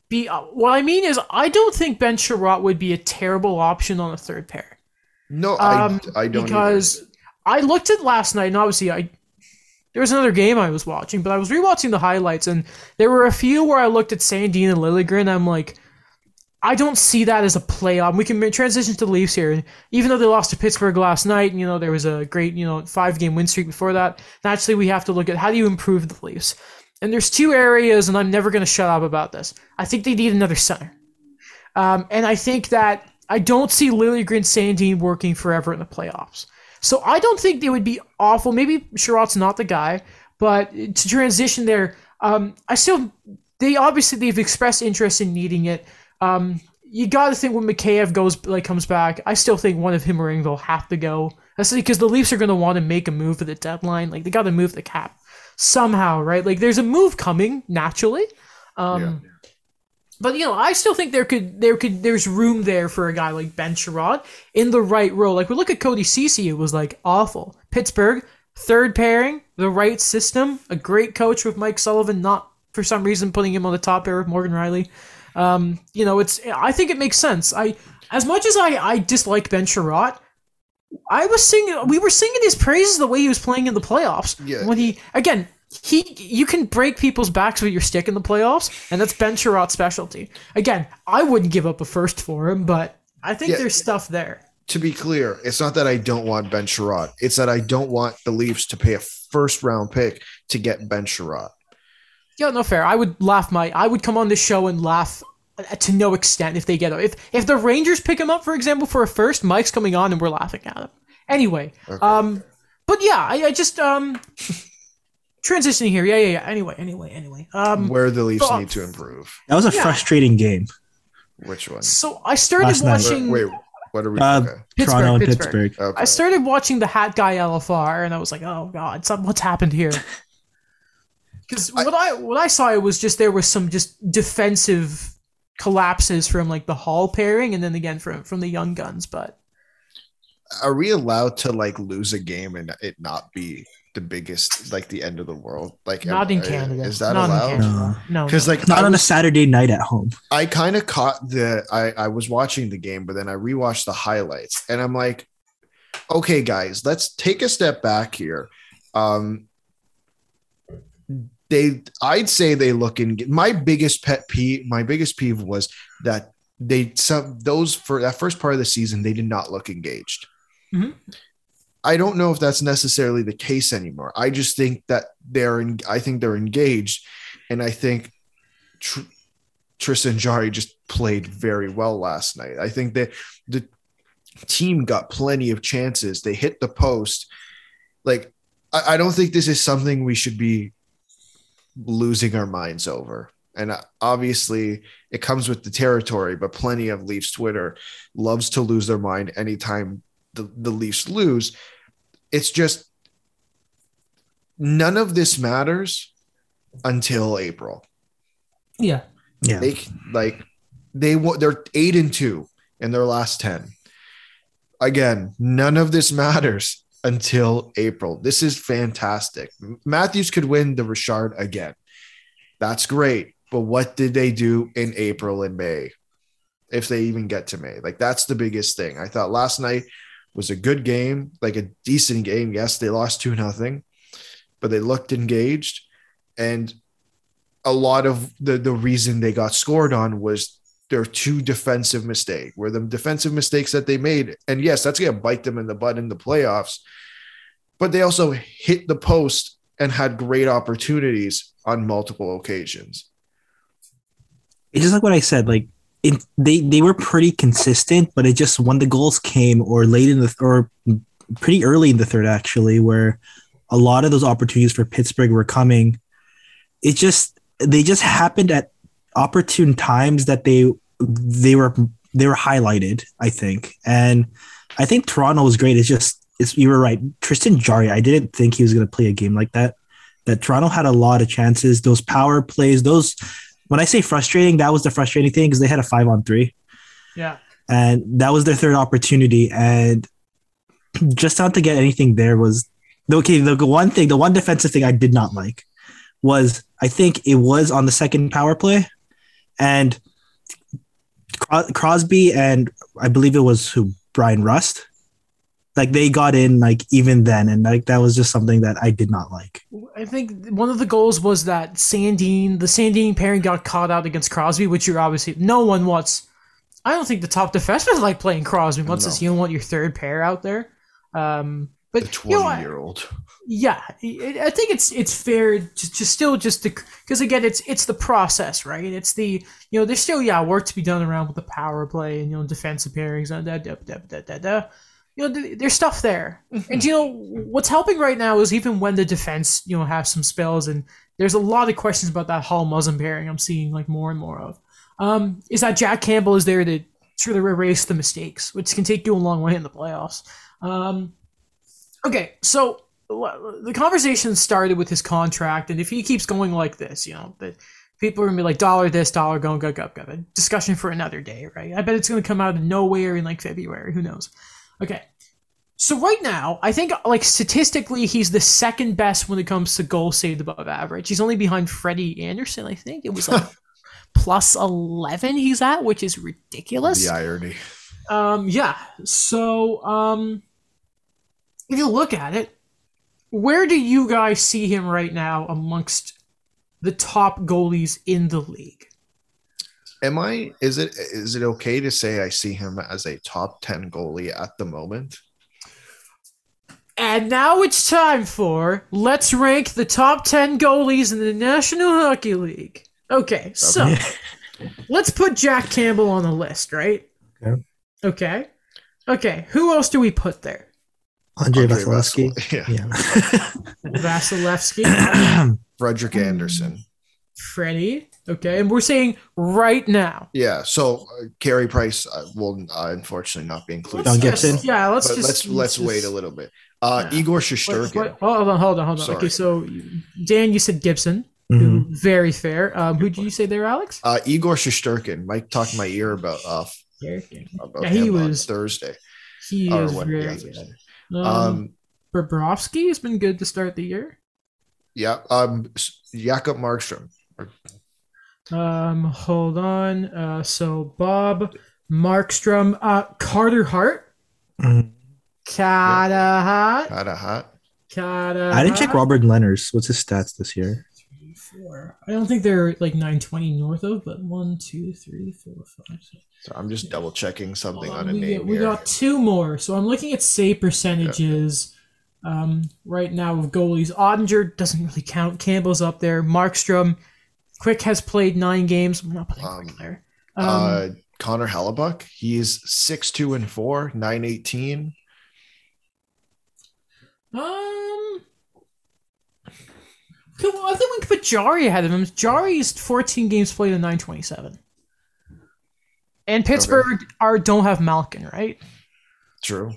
be uh, what I mean is I don't think Ben Chiarot would be a terrible option on a third pair. No, Um, I, I don't because I looked at last night, and obviously I there was another game I was watching, but I was rewatching the highlights, and there were a few where I looked at Sandin and Liljegren. And I'm like, I don't see that as a playoff. We can transition to the Leafs here. And even though they lost to Pittsburgh last night, and, you know, there was a great, you know, five game win streak before that, naturally we have to look at how do you improve the Leafs. And there's two areas, and I'm never going to shut up about this. I think they need another center. Um, and I think that I don't see Liljegren Sandin working forever in the playoffs. So I don't think they would be awful. Maybe Chiarot's not the guy, but to transition there, um, I still they obviously they've expressed interest in needing it. Um, you got to think when Mikheyev goes like comes back, I still think one of him or Engvall have to go. That's because the Leafs are going to want to make a move for the deadline. Like they got to move the cap somehow, right? Like there's a move coming naturally. Um, yeah. But you know, I still think there could there could there's room there for a guy like Ben Chiarot in the right role. Like we look at Cody Ceci, it was like awful. Pittsburgh, third pairing, the right system, a great coach with Mike Sullivan, not for some reason putting him on the top pair with Morgan Rielly. Um, you know, it's I think it makes sense. I as much as I I dislike Ben Chiarot, I was singing we were singing his praises the way he was playing in the playoffs. Yeah. When he again he you can break people's backs with your stick in the playoffs, and that's Ben Chiarot's specialty. Again, I wouldn't give up a first for him, but I think yeah, there's stuff there. To be clear, it's not that I don't want Ben Chiarot. It's that I don't want the Leafs to pay a first round pick to get Ben Chiarot. Yeah, no fair. I would laugh my I would come on this show and laugh to no extent if they get him. If if the Rangers pick him up, for example, for a first, Mike's coming on and we're laughing at him. Anyway, okay. um, but yeah, I, I just um transitioning here. Yeah, yeah, yeah. Anyway, anyway, anyway. Um, Where the Leafs need to improve. That was a yeah. frustrating game. Which one? So I started Last watching. Wait, what are we? Uh, okay. Pittsburgh, Toronto and Pittsburgh. Pittsburgh. Okay. I started watching the Hat Guy LFR, and I was like, "Oh God, what's happened here?" Because what I what I saw it was just there was some just defensive collapses from like the Holl pairing, and then again from from the Young Guns. But are we allowed to like lose a game and it not be the biggest like the end of the world. Like not in canada. is that not allowed? No. Because like not on a saturday night at home. I kind of caught the I, I was watching the game but then i rewatched the highlights and i'm like okay guys let's take a step back here. Um they i'd say they look in my biggest pet peeve my biggest peeve was that they some those for that first part of the season they did not look engaged. Mm-hmm. I don't know if that's necessarily the case anymore. I just think that they're in, I think they're engaged, and I think Tr- Tristan Jarry just played very well last night. I think that the team got plenty of chances. They hit the post. Like I, I don't think this is something we should be losing our minds over. And uh, obviously, it comes with the territory, but plenty of Leafs Twitter loves to lose their mind anytime the, the Leafs lose it's just none of this matters until April. Yeah. Yeah. They like they they're 8 and 2 in their last 10. Again, none of this matters until April. This is fantastic. Matthews could win the Richard again. That's great. But what did they do in April and May? If they even get to May. Like that's the biggest thing. I thought last night was a good game, like a decent game. Yes, they lost 2 nothing, but they looked engaged. And a lot of the, the reason they got scored on was their two defensive mistake, were the defensive mistakes that they made. And yes, that's going to bite them in the butt in the playoffs. But they also hit the post and had great opportunities on multiple occasions. It's just like what I said. Like they they were pretty consistent, but it just when the goals came or late in the or pretty early in the third actually, where a lot of those opportunities for Pittsburgh were coming, it just they just happened at opportune times that they they were they were highlighted. I think, and I think Toronto was great. It's just it's, you were right, Tristan Jarry. I didn't think he was going to play a game like that. That Toronto had a lot of chances. Those power plays, those when I say frustrating, that was the frustrating thing because they had a five on three. Yeah. And that was their third opportunity. And just not to get anything there was okay. The one thing, the one defensive thing I did not like was I think it was on the second power play. And Crosby and I believe it was who Bryan Rust like they got in like even then and like that was just something that i did not like i think one of the goals was that sandin the sandin pairing got caught out against crosby which you're obviously no one wants I don't think the top defensemen like playing Crosby much No. as you don't want your third pair out there. Um, but The you know, twenty-year-old. yeah, I I think it's it's fair to, to still just because again it's it's the process, right? It's the you know there's still yeah work to be done around with the power play and you know defensive pairings and da da da da da da. You know, there's stuff there, and you know what's helping right now is even when the defense you know have some spells and there's a lot of questions about that Holl Muzzin pairing. I'm seeing like more and more of. Um, is that Jack Campbell is there to sort of erase the mistakes, which can take you a long way in the playoffs. Um, okay, so the conversation started with his contract, and if he keeps going like this, you know, that people are gonna be like dollar this, dollar go, go, go, go. A discussion for another day, right? I bet it's gonna come out of nowhere in like February. Who knows? Okay. So right now, I think like statistically, he's the second best when it comes to goal saved above average. He's only behind Freddie Andersen. I think it was like plus eleven. He's at, which is ridiculous. The irony. Um, yeah. So, um, if you look at it, where do you guys see him right now amongst the top goalies in the league? Am I? Is it? Is it okay to say I see him as a top ten goalie at the moment? And now it's time for let's rank the top 10 goalies in the National Hockey League. Okay, so let's put Jack Campbell on the list, right? Okay. Okay. Okay, who else do we put there? Andre Andre Vasilevskiy. Vasil- Yeah. Yeah. Vasilevskiy, Frederik Andersen. Freddie. Okay, and we're saying right now. Yeah. So uh, Carey Price uh, will uh, unfortunately not be included. John Let's Gibson? yeah, let's but just let's let's just- wait a little bit. Uh, Yeah. Igor Wait, Shesterkin. wait, hold on, hold on, hold on. Sorry. Okay, so Dan, you said Gibson. Mhm. Who, very fair. Um, who did you say there, Alex? Uh, Igor Shesterkin. Mike talked my ear about uh, about Yeah, he was- Thursday. He Or is when- very yeah, good. Thursday. Um, Um, Bobrovsky has been good to start the year. yeah. Um, Jakob Markstrom. Um, hold on. Uh, so Bob Markstrom, uh, Carter Hart, Mhm. Carter Hart, Had a hat. Carter. I didn't check Robert Lenners. What's his stats this year? Four. I don't think they're like 920 north of, but one, two, three, four, five, six. So I'm just double checking something Hold on a we, name got, we here. got two more. So I'm looking at save percentages um, right now of goalies. Oettinger doesn't really count. Campbell's up there. Markstrom. Quick has played nine games. I'm not Quick Um, there. Um, uh, Connor Hellebuyck. He's six two and four, nine eighteen. Um. Okay, I think we could put Jarry ahead of him. Jarry's 14 games played in 927. And Pittsburgh are don't have Malkin, right? True.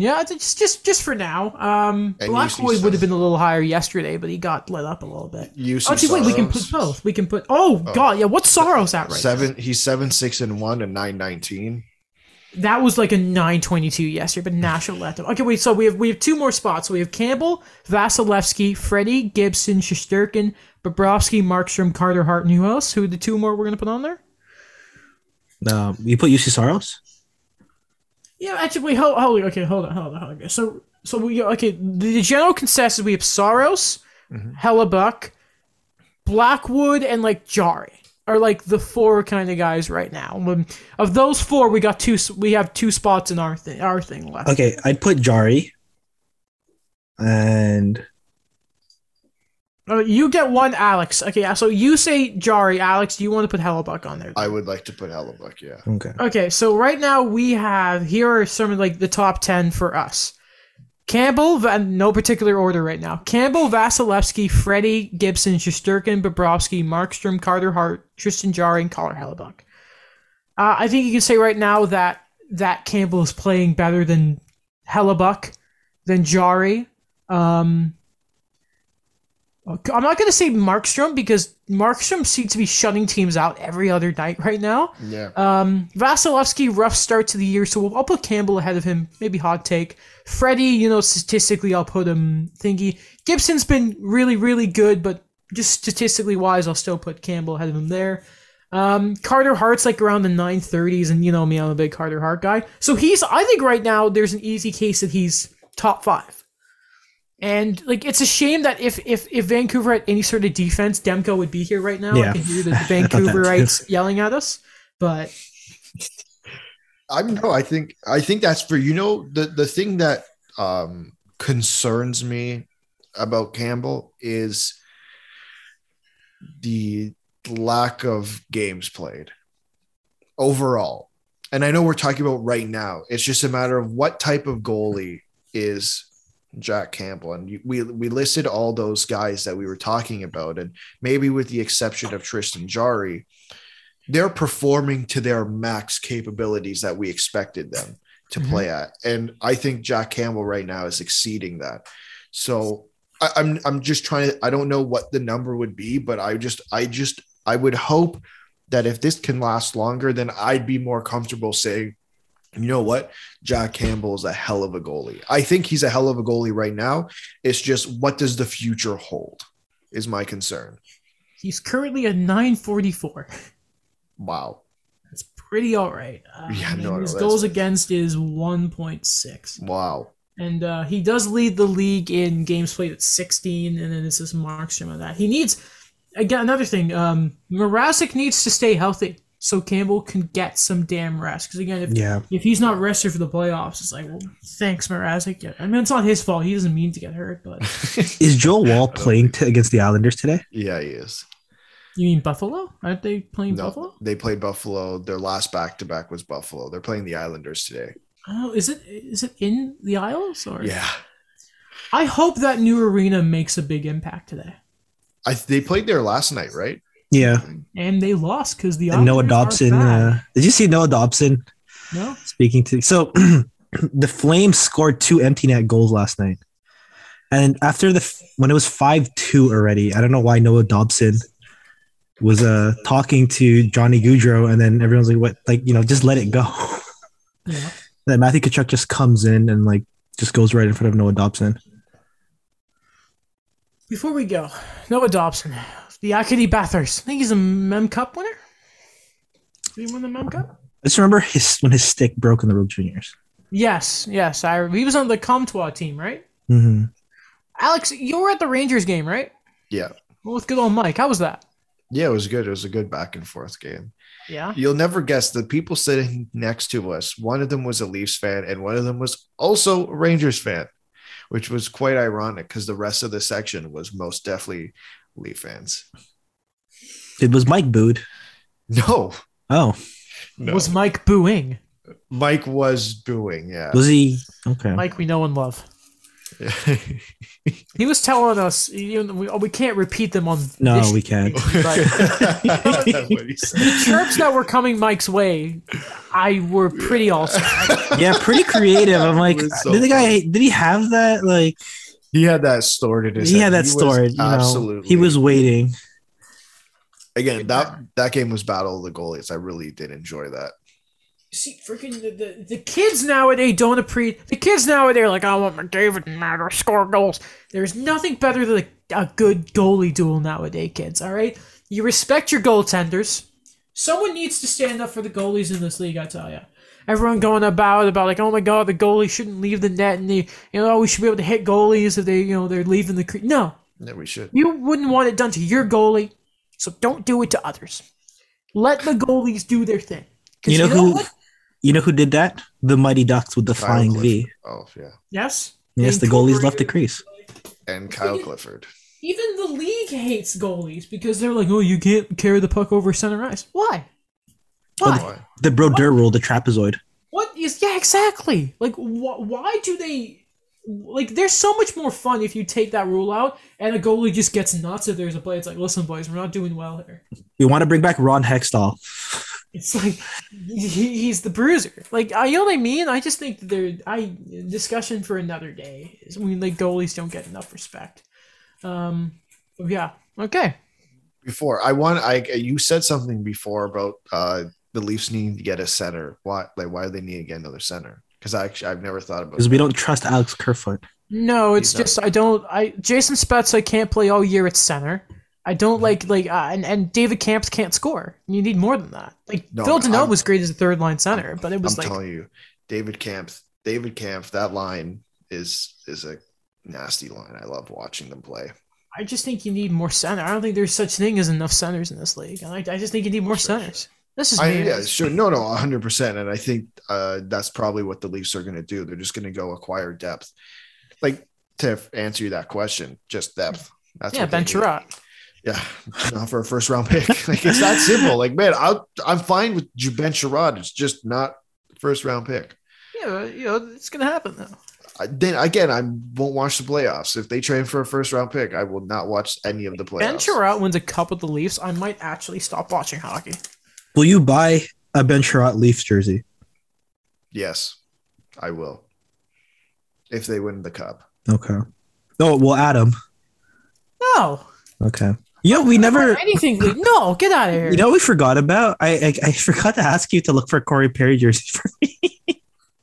Yeah, just just just for now. Um, And Blackwood would have been a little higher yesterday, but he got let up a little bit. Juuse Actually, wait, we can put both. We can put. Oh, Oh. God, yeah. What's Saros at right seven. He's seven six and one and nine nineteen. now? That was like a 922 yesterday, but Nashville left him. Okay, wait. So we have we have two more spots. So we have Campbell, Vasilevskiy, Freddie, Gibson, Shesterkin, Bobrovsky, Markstrom, Carter Hart, and who else? Who are the two more we're gonna put on there? Um, you put Juuse Saros? Yeah, actually, wait, hold, hold, okay, hold on, hold on, hold on. So, so we okay. The, general consensus we have Saros, Mhm. Hellebuyck, Blackwood, and like Jarry are like the four kind of guys right now. When, of those four, we got two. We have two spots in our thing. Our thing left. Okay, I'd put Jarry. And you get one, Alex. Okay, yeah, so you say Jarry, Alex. Do you want to put Hellebuyck on there? I would like to put Hellebuyck. Yeah. okay. Okay, so right now we have here are some of like the top ten for us. Campbell, Va- no particular order right now. Campbell, Vasilevskiy, Freddie, Gibson, Shesterkin, Bobrovsky, Markstrom, Carter Hart, Tristan Jarry, and Connor Hellebuyck. Uh, I think you can say right now that that Campbell is playing better than Hellebuyck, than Jarry. Um, I'm not going to say Markstrom because Markstrom seems to be shutting teams out every other night right now. Yeah. Um, Vasilevskiy, rough start to the year, so I'll put Campbell ahead of him. Maybe hot take. Freddie, you know, statistically, I'll put him thingy. Gibson's been really, really good, but just statistically wise, I'll still put Campbell ahead of him there. Um, Carter Hart's like around the 930s, and you know me, I'm a big Carter Hart guy. So he's, I think right now, there's an easy case that he's top five. And like it's a shame that if if if Vancouver had any sort of defense, Demko would be here right now. I can hear the I thought that too. Vancouverites yelling at us. But I'm no, I think I think that's for you know the the thing that um concerns me about Campbell is the lack of games played overall. And I know we're talking about right now. It's just a matter of what type of goalie is Jack Campbell. And you- we we listed all those guys that we were talking about, and maybe with the exception of Tristan Jarry, they're performing to their max capabilities that we expected them to Mhm. play at. And I think Jack Campbell right now is exceeding that. So I, I'm I'm just trying to I don't know what the number would be, but I just I just I would hope that if this can last longer, then I'd be more comfortable saying, you know what, Jack Campbell is a hell of a goalie. I think he's a hell of a goalie right now. It's just what does the future hold is my concern. He's currently a 944. Wow. That's pretty all right. Uh, Yeah, and no, no, his that's- goals against is 1.6. Wow. And uh, he does lead the league in games played at 16, and then this is Markstrom on that. He needs, again, another thing, um, Mrazek needs to stay healthy so Campbell can get some damn rest. Because, again, if, Yeah. if he's not rested for the playoffs, it's like, well, thanks, Mrazek. Yeah, I mean, it's not his fault. He doesn't mean to get hurt, but Is Joel Wall playing t- against the Islanders today? yeah, he is. you mean Buffalo? Aren't they playing No, Buffalo? they played Buffalo. Their last back to back was Buffalo. They're playing the Islanders today. Oh, is it is it in the Isles or? Yeah. I hope that new arena makes a big impact today. I they played there last night, right? Yeah. And they lost because the And Noah Islanders are Dobson. Uh, did you see Noah Dobson no, speaking to? So the Flames scored two empty net goals last night. And after the when it was five two already, I don't know why Noah Dobson was uh talking to Johnny Gaudreau, and then everyone's like, "What? Like you know, just let it go." yeah. then Matthew Tkachuk just comes in and like just goes right in front of Noah Dobson. Before we go, Noah Dobson, the Acadie Bathurst. I think he's a Mem Cup winner. Did he win the Mem Cup? I just remember his when his stick broke in the World Juniors. Yes, yes. I he was on the Comtois team, right? hmm Alex, you were at the Rangers game, right? Yeah. Well, with good old Mike. How was that? Yeah, it was good. It was a good back and forth game. Yeah. You'll never guess the people sitting next to us. One of them was a Leafs fan, and one of them was also a Rangers fan, which was quite ironic because the rest of the section was most definitely Leaf fans. It was Mike booed. No, Oh, no. Was Mike booing? Mike was booing. Yeah. was he? Okay. Mike, we know and love. He was telling us, you know, we, oh, we can't repeat them on. no, this- we can't. What. The chirps that were coming Mike's way, I were pretty awesome. Yeah, pretty creative. I'm like, so did the guy? Did he have that? Like, he had that stored in his he head. had that was stored. You know, absolutely. he was waiting. again. That that game was battle of the goalies. I really did enjoy that. See, freaking the, the, the kids nowadays don't appreciate. The kids nowadays are like, I want McDavid and Matter score goals. There's nothing better than a, a good goalie duel nowadays, kids. All right, you respect your goaltenders. Someone needs to stand up for the goalies in this league. I tell you. Everyone going about about like, oh my god, the goalie shouldn't leave the net, and they, you know, oh, we should be able to hit goalies if they, you know, they're leaving the. Cre-. No, Yeah, we should. you wouldn't want it done to your goalie, so don't do it to others. Let the goalies do their thing. You know who? what? You know who did that? The Mighty Ducks with the Kyle flying V. Oh yeah, Yes. Yes, the goalies left the crease. and Kyle Clifford. Even the league hates goalies because they're like, oh, you can't carry the puck over center ice. Why? Why? Boy. The Brodeur rule, the trapezoid. What is? Yeah, exactly. Like, wh- why do they? Like, there's so much more fun if you take that rule out and a goalie just gets nuts if there's a play. It's like, listen, boys, we're not doing well here. We want to bring back Ron Hextall. It's like he, he's the bruiser. Like, I you know what I mean. I just think that there. I discussion for another day. Is when like goalies don't get enough respect. Um. Yeah. Okay. Before I want, I you said something before about uh the Leafs need to get a center. Why? Like, why do they need to get another center? Because I actually I've never thought about. Because we don't trust Alex Kerfoot. No, it's He's not- just I don't. I Jason Spezza can't play all year at center. I Mm-hmm. don't like like uh, and and David Kampf can't score. You need more than that. Like No, Phil Deneau was great as a third line center, but it was I'm like telling you, David Kampf, David Kampf, that line is is a nasty line. I love watching them play. I just think you need more center. I don't think there's such thing as enough centers in this league. And I, I just think you need more Sure, centers. This is I, yeah, sure. No, no, 100%. And I think uh, that's probably what the Leafs are going to do. They're just going to go acquire depth. Like, to answer you that question, just depth. That's yeah, what they Ben need. Chiarot. Yeah, not for a first round pick. like, it's that simple. Like, man, I'll, I'm fine with Ben Chiarot. It's just not first round pick. Yeah, you know, it's gonna happen though. I- Then again, I won't watch the playoffs. If they trade for a first round pick, I will not watch any of the playoffs. Ben Chiarot wins a cup with the Leafs. I might actually stop watching hockey. Will you buy a Ben Chiarot Leafs jersey? Yes, I will. If they win the cup. Okay. Oh well, Adam. No, Okay. You know we never. anything. Leaf- No, get out of here. You know what we forgot about? I, I I forgot to ask you to look for Corey Perry jersey for me.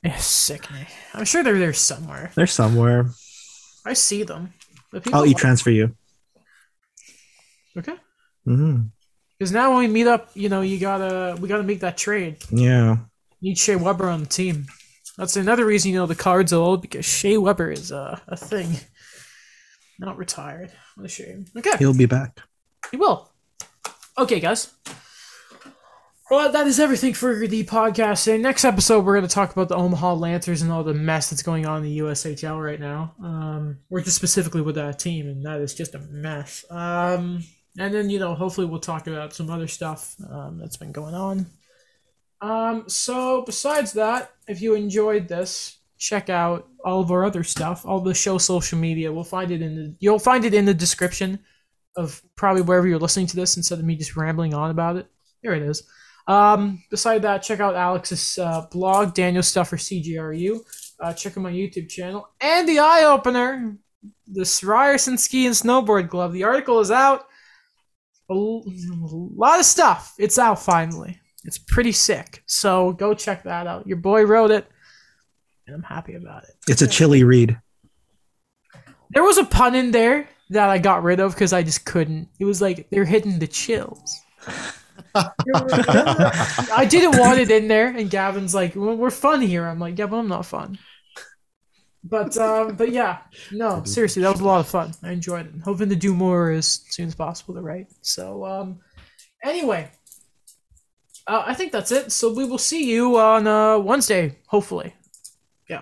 Yeah, sick me. I'm sure they're there somewhere. They're somewhere. I see them. But people I'll e-transfer you. Okay. hmm Because now when we meet up, you know, you gotta we gotta make that trade. Yeah. You need Shea Weber on the team. That's another reason you know the cards are old because Shea Weber is uh, a thing. Not retired. What a shame. Okay, He'll be back. he will. Okay, guys. Well, that is everything for the podcast. today. next episode, we're going to talk about the Omaha Lancers and all the mess that's going on in the USHL right now. Um, we're just specifically with that team, and that is just a mess. Um, and then, you know, hopefully we'll talk about some other stuff um, that's been going on. Um, so besides that, if you enjoyed this, check out all of our other stuff, all the show social media. We'll find it in the you'll find it in the description of probably wherever you're listening to this instead of me just rambling on about it. Here it is. Um, beside that, check out Alex's uh, blog, Daniel Stuffer CGRU. Uh, check out my YouTube channel and the eye opener, the Ryerson Ski and Snowboard Glove. The article is out. A l- lot of stuff. It's out finally. It's pretty sick. So go check that out. Your boy wrote it, and I'm happy about it. It's a chilly read. There was a pun in there that I got rid of because I just couldn't. It was like they're hitting the chills. I didn't want it in there, and Gavin's like, well, "We're fun here." I'm like, "Yeah, but I'm not fun." But um, but yeah, no, seriously, that was a lot of fun. I enjoyed it. Hoping to do more as soon as possible to write. So um, anyway, uh, I think that's it. So we will see you on uh, Wednesday, hopefully. Yeah.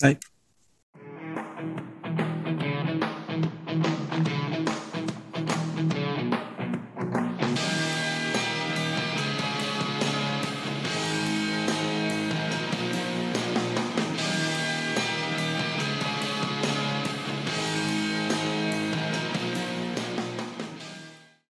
Bye.